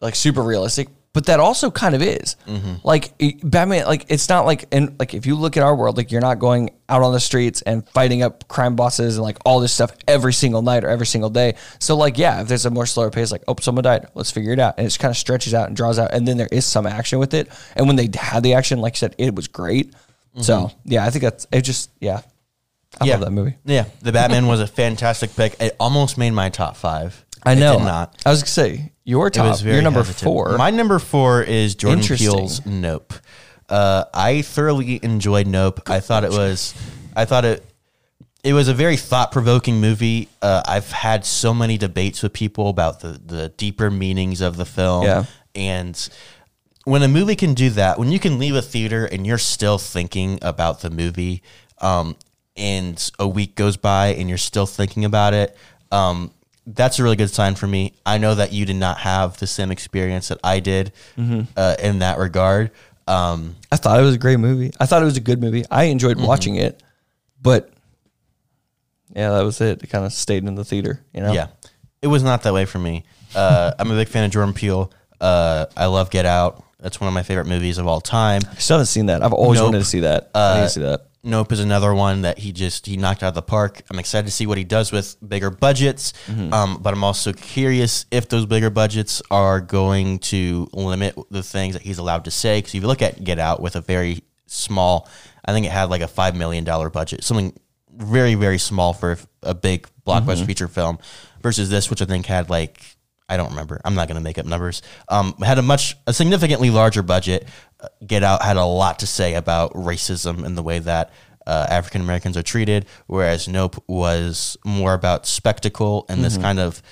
like super realistic, but that also kind of is. Mm-hmm. Like Batman, like it's not like and like if you look at our world, like you're not going out on the streets and fighting up crime bosses and like all this stuff every single night or every single day. So like, yeah, if there's a more slower pace, like oh, someone died, let's figure it out, and it just kind of stretches out and draws out, and then there is some action with it. And when they had the action, like you said, it was great. So yeah, I think that's it. Just yeah, I yeah love that movie. yeah the batman was a fantastic pick it almost made my top five I It know. did not I was gonna say your top. Your number hesitant. four. My number four is Jordan. Peele's Nope. Uh, I thoroughly enjoyed Nope. I thought it was, I thought it, it was a very thought provoking movie. Uh, I've had so many debates with people about the the deeper meanings of the film. Yeah. And when a movie can do that, when you can leave a theater and you're still thinking about the movie, um, and a week goes by and you're still thinking about it, um, that's a really good sign for me. I know that you did not have the same experience that I did Mm-hmm. uh, in that regard. Um, I thought it was a great movie. I thought it was a good movie. I enjoyed Mm-hmm. watching it, but yeah, that was it. It kind of stayed in the theater. You know. Yeah, it was not that way for me. Uh, I'm a big fan of Jordan Peele. Uh, I love Get Out. That's one of my favorite movies of all time. I still haven't seen that. I've always Nope. wanted to see that. I need Uh, to see that. Nope is another one that he just he knocked out of the park. I'm excited to see what he does with bigger budgets, Mm-hmm. um, but I'm also curious if those bigger budgets are going to limit the things that he's allowed to say. Because if you look at Get Out with a very small, I think it had like a five million dollar budget, something very very small for a big blockbuster Mm-hmm. feature film, versus this, which I think had like I don't remember. I'm not going to make up numbers. Um, had a much a significantly larger budget. Get Out had a lot to say about racism and the way that uh, African Americans are treated, whereas Nope was more about spectacle and this kind of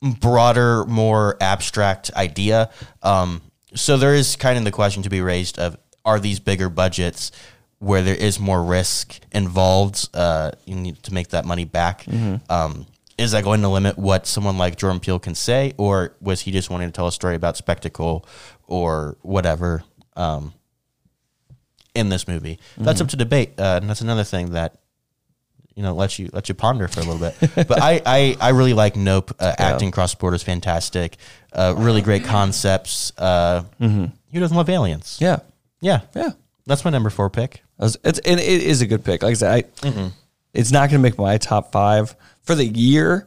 broader, more abstract idea. Um, so there is kind of the question to be raised of are these bigger budgets where there is more risk involved? Uh, you need to make that money back. Um, is that going to limit what someone like Jordan Peele can say, or was he just wanting to tell a story about spectacle or whatever um, in this movie? That's up to debate, uh, and that's another thing that you know lets you let you ponder for a little bit. [LAUGHS] but I, I I really like Nope. Uh, Acting cross border is fantastic. Uh, really great concepts. Uh, Who doesn't love aliens? Yeah. yeah, Yeah. That's my number four pick. Was- It's and it is a good pick. Like I said, I, it's not going to make my top five for the year.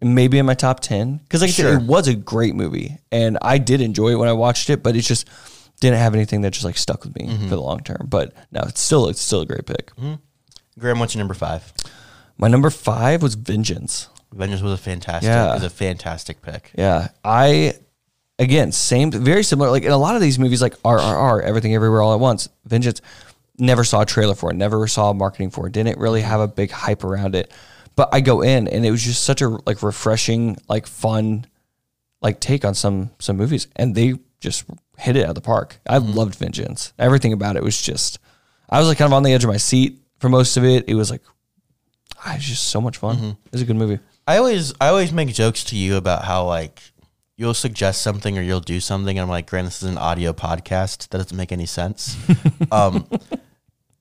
Maybe in my top ten because, like I Sure. said, it was a great movie and I did enjoy it when I watched it. But it's just didn't have anything that just like stuck with me for the long term. But no, it's still it's still a great pick. hmm Graham, what's your number five? My number five was Vengeance. Vengeance was a fantastic, Yeah. was a fantastic pick. Yeah, I again same, very similar. Like in a lot of these movies, like RRR, Everything Everywhere All at Once, Vengeance. Never saw a trailer for it. Never saw marketing for it. Didn't really have a big hype around it. But I go in and it was just such a like refreshing, like fun, like take on some some movies, and they just hit it out of the park. I loved Vengeance. Everything about it was just. I was like kind of on the edge of my seat for most of it. It was like, ah, it was just so much fun. It was a good movie. I always I always make jokes to you about how like you'll suggest something or you'll do something and I'm like, Graham, this is an audio podcast. That doesn't make any sense. [LAUGHS] um,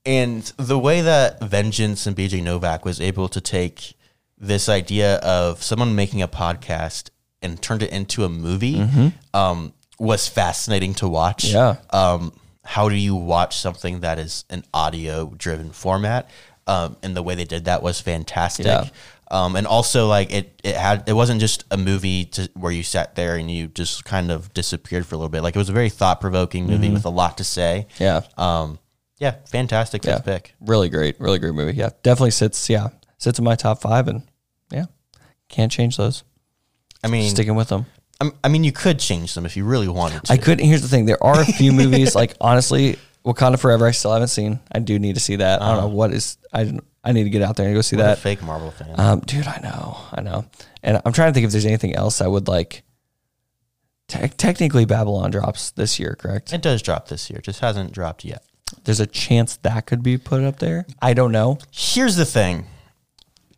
and the way that Vengeance and BJ Novak was able to take this idea of someone making a podcast and turned it into a movie um, was fascinating to watch. Yeah. Um, how do you watch something that is an audio driven format? Um, and the way they did that was fantastic. Yeah. Um, and also like it, it had, it wasn't just a movie to where you sat there and you just kind of disappeared for a little bit. Like it was a very thought provoking movie with a lot to say. Yeah. Um, yeah, fantastic yeah. pick. Really great, really great movie. Yeah, definitely sits. Yeah, sits in my top five, and yeah, can't change those. I mean, Sticking with them. I'm- mean, you could change them if you really wanted to. I couldn't. Here's the thing: there are a few movies. Like [LAUGHS] honestly, Wakanda Forever. I still haven't seen. I do need to see that. I don't know what is. I I need to get out there and go see that. fake Marvel fan. Um, dude, I know, I know, and I'm trying to think if there's anything else I would like. Te- technically, Babylon drops this year, correct? it does drop this year, just hasn't dropped yet. There's a chance that could be put up there. I don't know. Here's the thing.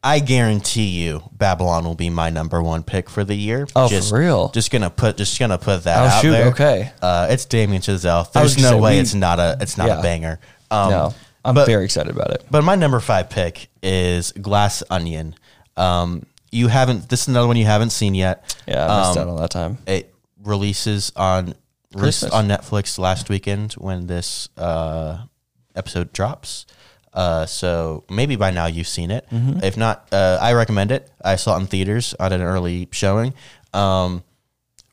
I guarantee you, Babylon will be my number one pick for the year. Oh, for just, real? Just gonna put, just gonna put that Oh, out shoot, there. okay. Uh, it's Damien Chazelle. There's no say, way we- it's not a, it's not Yeah. a banger. Um, no, I'm but- very excited about it. But my number five pick is Glass Onion. Um, you haven't. This is another one you haven't seen yet. Yeah, I missed Um, out on that time. It releases on Christmas. on Netflix last weekend when this uh, episode drops. Uh, so maybe by now you've seen it. Mm-hmm. If not, uh, I recommend it. I saw it in theaters on an early showing. Um,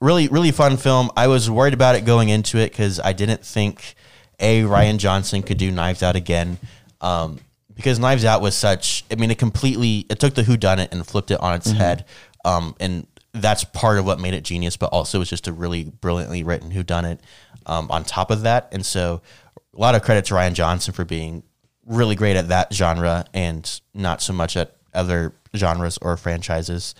really, really fun film. I was worried about it going into it because I didn't think a Rian Johnson could do Knives Out again. Um, because Knives Out was such. I mean, it completely it took the Who Done It and flipped it on its head. Um, and that's part of what made it genius. But also, it's just a really brilliantly written Who Done It. Um, on top of that, and so a lot of credit to Rian Johnson for being really great at that genre and not so much at other genres or franchises.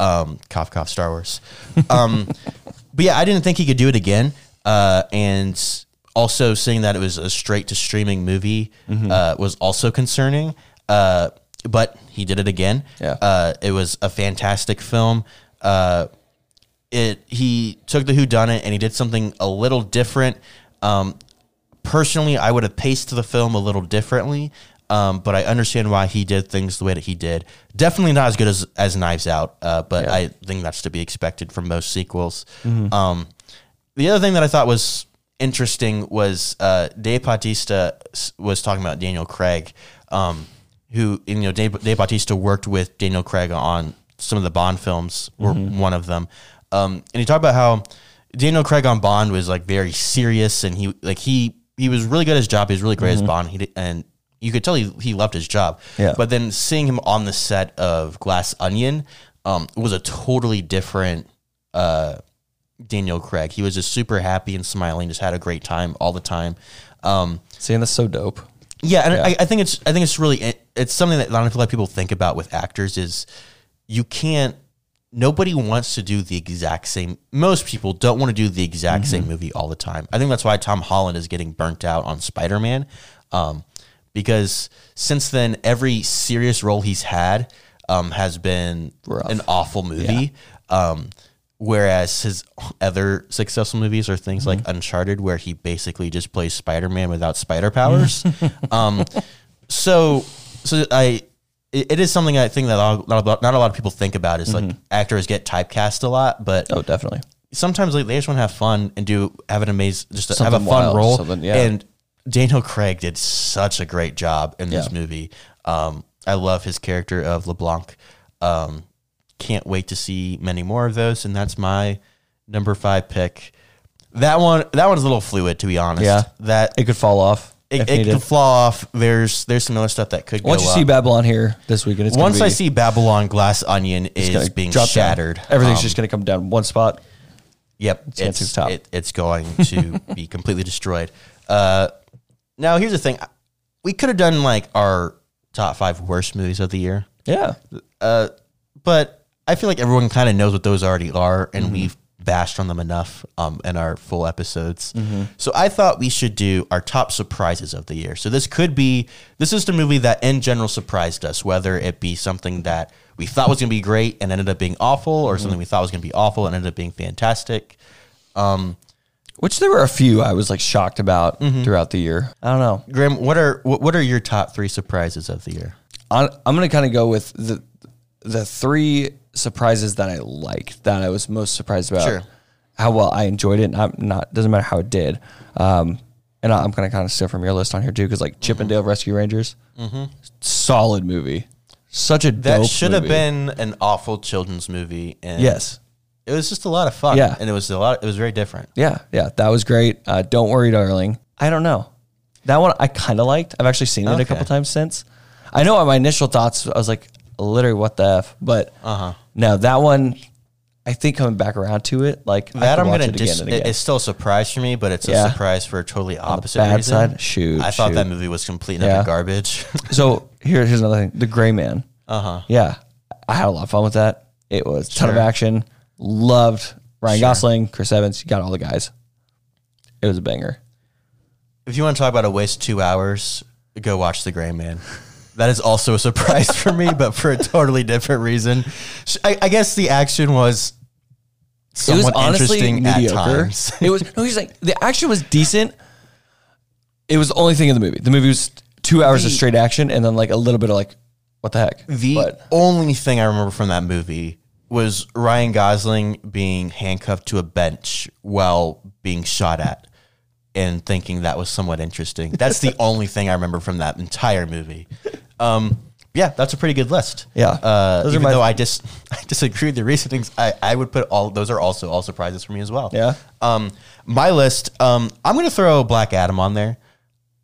Um, cough, cough, Star Wars. Um, [LAUGHS] but yeah, I didn't think he could do it again. Uh, and also seeing that it was a straight to streaming movie uh, was also concerning. Uh, but he did it again. Yeah. Uh, it was a fantastic film. Uh, it he took the Who Done It and he did something a little different. Um, personally, I would have paced the film a little differently, um, but I understand why he did things the way that he did. Definitely not as good as as Knives Out, uh, but Yeah. I think that's to be expected from most sequels. Um, the other thing that I thought was interesting was uh, Dave Bautista was talking about Daniel Craig, um, who you know Dave, Dave Bautista worked with Daniel Craig on some of the Bond films, or one of them, um, and he talked about how Daniel Craig on Bond was like very serious, and he like he he was really good at his job. He was really great as Bond. He did, and you could tell he, he loved his job. Yeah. But then seeing him on the set of Glass Onion um, was a totally different uh, Daniel Craig. He was just super happy and smiling, just had a great time all the time. Um, Seeing that's so dope. yeah, and Yeah. I, I think it's I think it's really it, it's something that a lot of people think about with actors is you can't. Nobody wants to do the exact same. Most people don't want to do the exact same movie all the time. I think that's why Tom Holland is getting burnt out on Spider Man, um, because since then every serious role he's had um, has been Rough. an awful movie. Um, whereas his other successful movies are things like Uncharted, where he basically just plays Spider Man without spider powers. [LAUGHS] um, so, so I, it, it is something I think that not a lot, not a lot of people think about is like actors get typecast a lot, but Oh, definitely. sometimes like, they just want to have fun and do have an amazing, just have a Something fun wild, role. something- yeah. And Daniel Craig did such a great job in this Yeah. movie. Um, I love his character of LeBlanc. Um, can't wait to see many more of those, and that's my number five pick. That one, that one's a little fluid, to be honest. Yeah. that It could fall off. It, it could fall off. There's there's some other stuff that could go. Once you up. see Babylon here this weekend, it's Once gonna I see Babylon Glass Onion is being drop down. shattered, Everything's um, just going to come down one spot. Yep, Santa's it's top. It, it's going to be [LAUGHS] completely destroyed. Uh, now here's the thing: we could have done like our top five worst movies of the year, Yeah. uh, but I feel like everyone kind of knows what those already are, Mm-hmm. and we've bashed on them enough um, in our full episodes. Mm-hmm. So I thought we should do our top surprises of the year. So this could be this is the movie that in general surprised us, whether it be something that we thought was going to be great and ended up being awful, or Mm-hmm. something we thought was going to be awful and ended up being fantastic. Which there were a few I was like shocked about throughout the year. I don't know. Graham, what are what, what are your top three surprises of the year? I'm, I'm going to kind of go with the the three surprises that I liked that I was most surprised about. Sure. How well I enjoyed it. Not not doesn't matter how it did. Um, and I- I'm going to kind of steal from your list on here too, because like Chip 'n Dale Rescue Rangers, solid movie, such a That dope should have been an awful children's movie, and yes. it was just a lot of fun. Yeah. and it was a lot. It was very different. Yeah, yeah, that was great. Uh, Don't worry, darling. I don't know. That one I kind of liked. I've actually seen it a couple times since. I know my initial thoughts. I was like, literally, what the f? But Uh-huh. no, that one. I think coming back around to it, like That I'm gonna it dis- it- again. It's still a surprise for me, but it's a Yeah. surprise for a totally opposite bad reason. side? Shoot, I thought that movie was complete and Yeah. utter garbage. [LAUGHS] so here, here's another thing: The Gray Man. uh huh. Yeah, I had a lot of fun with that. It was a ton of action. Loved Ryan Sure. Gosling, Chris Evans. You got all the guys. It was a banger. If you want to talk about a waste of two hours, go watch The Gray Man. [LAUGHS] That is also a surprise for me, but for a totally different reason. I, I guess the action was it was somewhat honestly interesting at times. it was no, he's like the action was decent. It was the only thing in the movie. The movie was two hours of straight action and then like a little bit of like, what the heck? The But only thing I remember from that movie was Ryan Gosling being handcuffed to a bench while being shot at and thinking that was somewhat interesting. That's the [LAUGHS] only thing I remember from that entire movie. Um, yeah, that's a pretty good list. Yeah. Uh, even though I just [LAUGHS] I disagree with the reasonings, I, I would put all those are also all surprises for me as well. Yeah. Um, my list. Um, I'm going to throw Black Adam on there.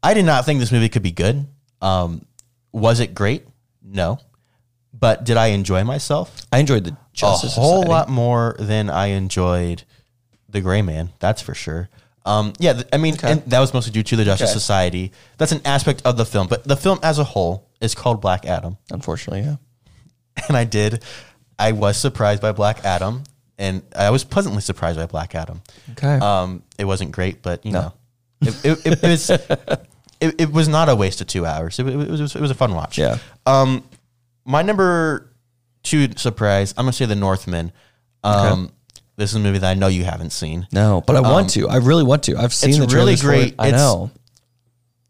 I did not think this movie could be good. Um, was it great? No. But did I enjoy myself? I enjoyed the A whole Society. lot more than I enjoyed The Gray Man. That's for sure. Um, yeah, th- I mean, and that was mostly due to the Justice Okay. Society. That's an aspect of the film, but the film as a whole is called Black Adam, Unfortunately, yeah. [LAUGHS] and I did. I was surprised by Black Adam, and I was pleasantly surprised by Black Adam. Okay. Um, it wasn't great, but you know, it, it, it, was [LAUGHS] it, it was not a waste of two hours. It, wa- it was it was a fun watch. Yeah. Um, my number two surprise, I'm gonna say The Northman. Um, this is a movie that I know you haven't seen. no, but I want um, to. I really want to. I've seen it's the really trailers for it. great. I It's- know.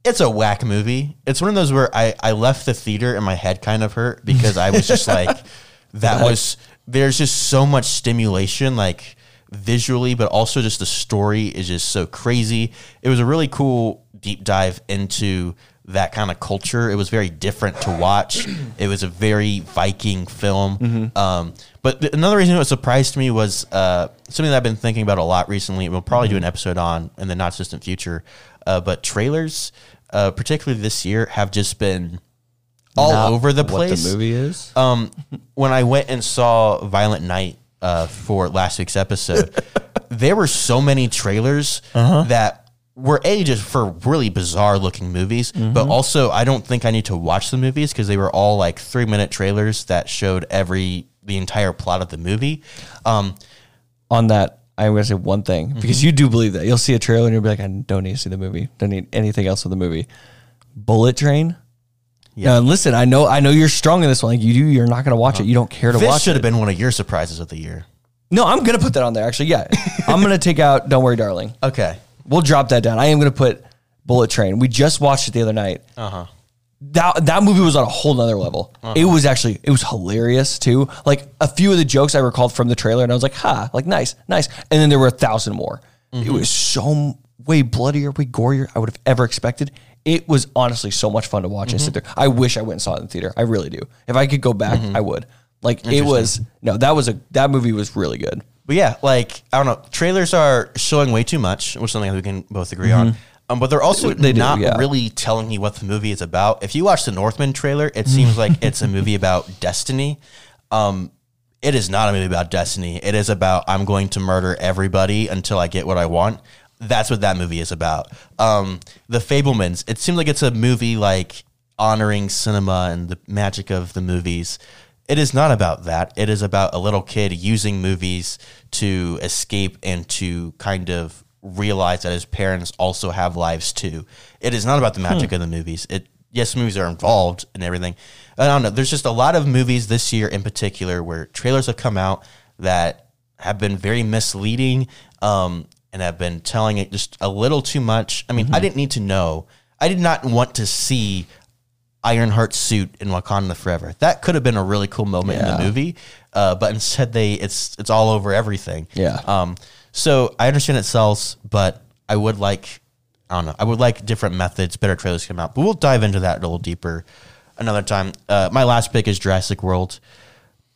It's a whack movie. It's one of those where I, I left the theater and my head kind of hurt because I was just like, [LAUGHS] that was, there's just so much stimulation, like visually, but also just the story is just so crazy. It was a really cool deep dive into that kind of culture. It was very different to watch. It was a very Viking film. Um, but th- another reason it to me was uh, something that I've been thinking about a lot recently. We'll probably do an episode on in the not distant future. Uh, but trailers, uh, particularly this year, have just been all Not over the What place. the movie is? Um, when I went and saw Violent Night uh, for last week's episode, [LAUGHS] there were so many trailers Uh-huh. that were a just for really bizarre looking movies, Mm-hmm. but also I don't think I need to watch the movies because they were all like three minute trailers that showed every the entire plot of the movie. Um, on that, I'm going to say one thing Mm-hmm. because you do believe that. You'll see a trailer and you'll be like, I don't need to see the movie. Don't need anything else with the movie. Bullet Train. Yeah. and listen, I know, I know you're strong in this one. Like you do, you're not going to watch it. You don't care to watch it. this should have been one of your surprises of the year. No, I'm going to put that on there. Actually, yeah, [LAUGHS] I'm going to take out Don't Worry, Darling. Okay. We'll drop that down. I am going to put Bullet Train. We just watched it the other night. Uh huh. that that movie was on a whole nother level. Uh-huh. It was actually it was hilarious too. Like a few of the jokes I recalled from the trailer, and I was like, "Ha!" Like nice, nice. And then there were a thousand more. It mm-hmm. was so way bloodier, way gorier I would have ever expected. It was honestly so much fun to watch and sit mm-hmm. there. I wish I went and saw it in the theater. I really do. If I could go back, mm-hmm. I would. Like it was no, that was a that movie was really good. But yeah, like I don't know, trailers are showing way too much, which is something we can both agree on. Um, but they're also They do, not yeah. really telling you what the movie is about. If you watch the Northman trailer, it seems like it's a [LAUGHS] movie about destiny. Um, it is not a movie about destiny. It is about I'm going to murder everybody until I get what I want. That's what that movie is about. Um, the Fabelmans. It seems like it's a movie like honoring cinema and the magic of the movies. It is not about that. It is about a little kid using movies to escape and to kind of realize that his parents also have lives too. It is not about the magic of the movies. It yes, movies are involved and everything. I don't know. There's just a lot of movies this year in particular where trailers have come out that have been very misleading um, and have been telling it just a little too much. I mean, I didn't need to know. I did not want to see Ironheart's suit in Wakanda Forever. That could have been a really cool moment in the movie, uh, but instead they it's it's all over everything. Yeah. Um. So I understand it sells, but I would like I don't know. I would like different methods, better trailers come out. But we'll dive into that a little deeper another time. Uh, my last pick is Jurassic World.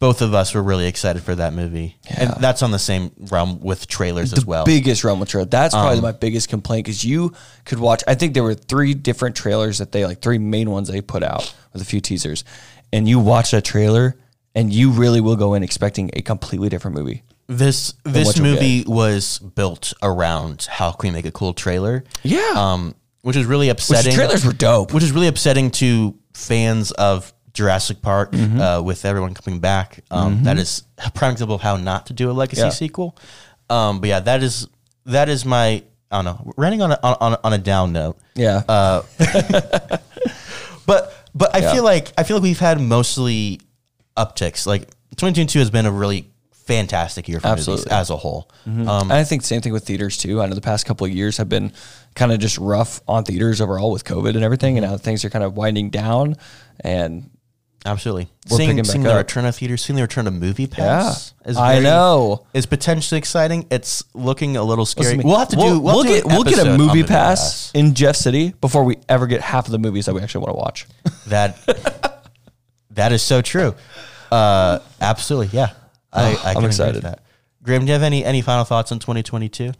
Both of us were really excited for that movie, and that's on the same realm with trailers as well. biggest realm with trailer. That's Um, probably my biggest complaint because you could watch. I think there were three different trailers that they like three main ones they put out with a few teasers, and you watch that trailer and you really will go in expecting a completely different movie. This this movie was built around how can we make a cool trailer? Yeah. Um, which is really upsetting. the trailers were dope. which is really upsetting to fans of Jurassic Park Mm-hmm. uh, with everyone coming back. Um, that is [LAUGHS] a prime example of how not to do a legacy Yeah. sequel. Um, but yeah, that is that is my I don't know. Running on a, on, on a down note, yeah. uh, [LAUGHS] but but I Yeah. feel like I feel like we've had mostly upticks. Like 2022 has been a really fantastic year for movies Absolutely. Mm-hmm. as a whole. Um, and I think same thing with theaters too. I know the past couple of years have been kind of just rough on theaters overall with COVID and everything, and now things are kind of winding down. And Absolutely. We're seeing picking back seeing the up. return of theaters, seeing the return of Movie yeah, Pass. is I know. Is potentially exciting. It's looking a little scary. Listen to me. We'll have to do. We'll, We'll, to get an we'll get episode a on MoviePass, in Jeff City before we ever get half of the movies that we actually want to watch. [LAUGHS] That that is so true. Uh, absolutely. Yeah. I, I [SIGHS] I'm can agree with excited. That. Graham, do you have any any final thoughts on 2022?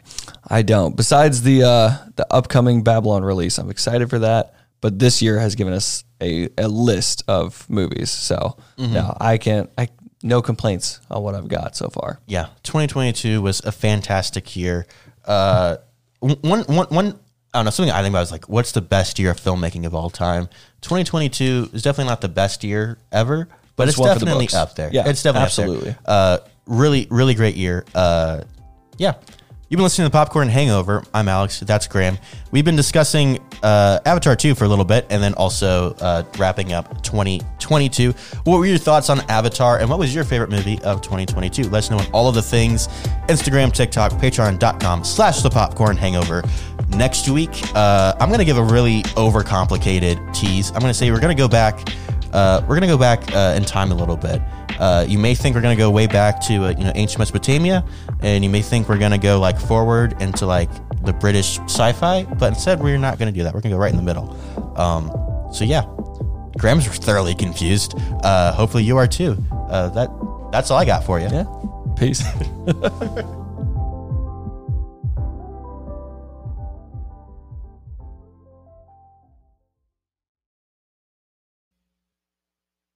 I don't. Besides the uh, the upcoming Babylon release, I'm excited for that. But this year has given us a, a list of movies, so Mm-hmm. no, I can't. I no complaints on what I've got so far. Yeah, 2022 was a fantastic year. Uh, one, one, one. I don't know. Something I think about is like, what's the best year of filmmaking of all time? 2022 is definitely not the best year ever, but It's it's, one for the definitely up there. Yeah, it's definitely absolutely. Up there. Uh, really, really great year. Uh, yeah. You've been listening to the Popcorn Hangover. I'm Alex. That's Graham. We've been discussing uh, Avatar 2 for a little bit and then also uh, wrapping up 2022. What were your thoughts on Avatar and what was your favorite movie of 2022? Let us know on all of the things Instagram, TikTok, patreon.com slash the popcorn hangover. Next week, uh, I'm going to give a really overcomplicated tease. I'm going to say we're going to go back. Uh, we're gonna go back uh, in time a little bit. Uh, you may think we're gonna go way back to uh, you know ancient Mesopotamia, and you may think we're gonna go like forward into like the British sci-fi, but instead we're not gonna do that. We're gonna go right in the middle. Um, so yeah, Graham's thoroughly confused. Uh, hopefully you are too. Uh, that that's all I got for you. Yeah. Peace. [LAUGHS]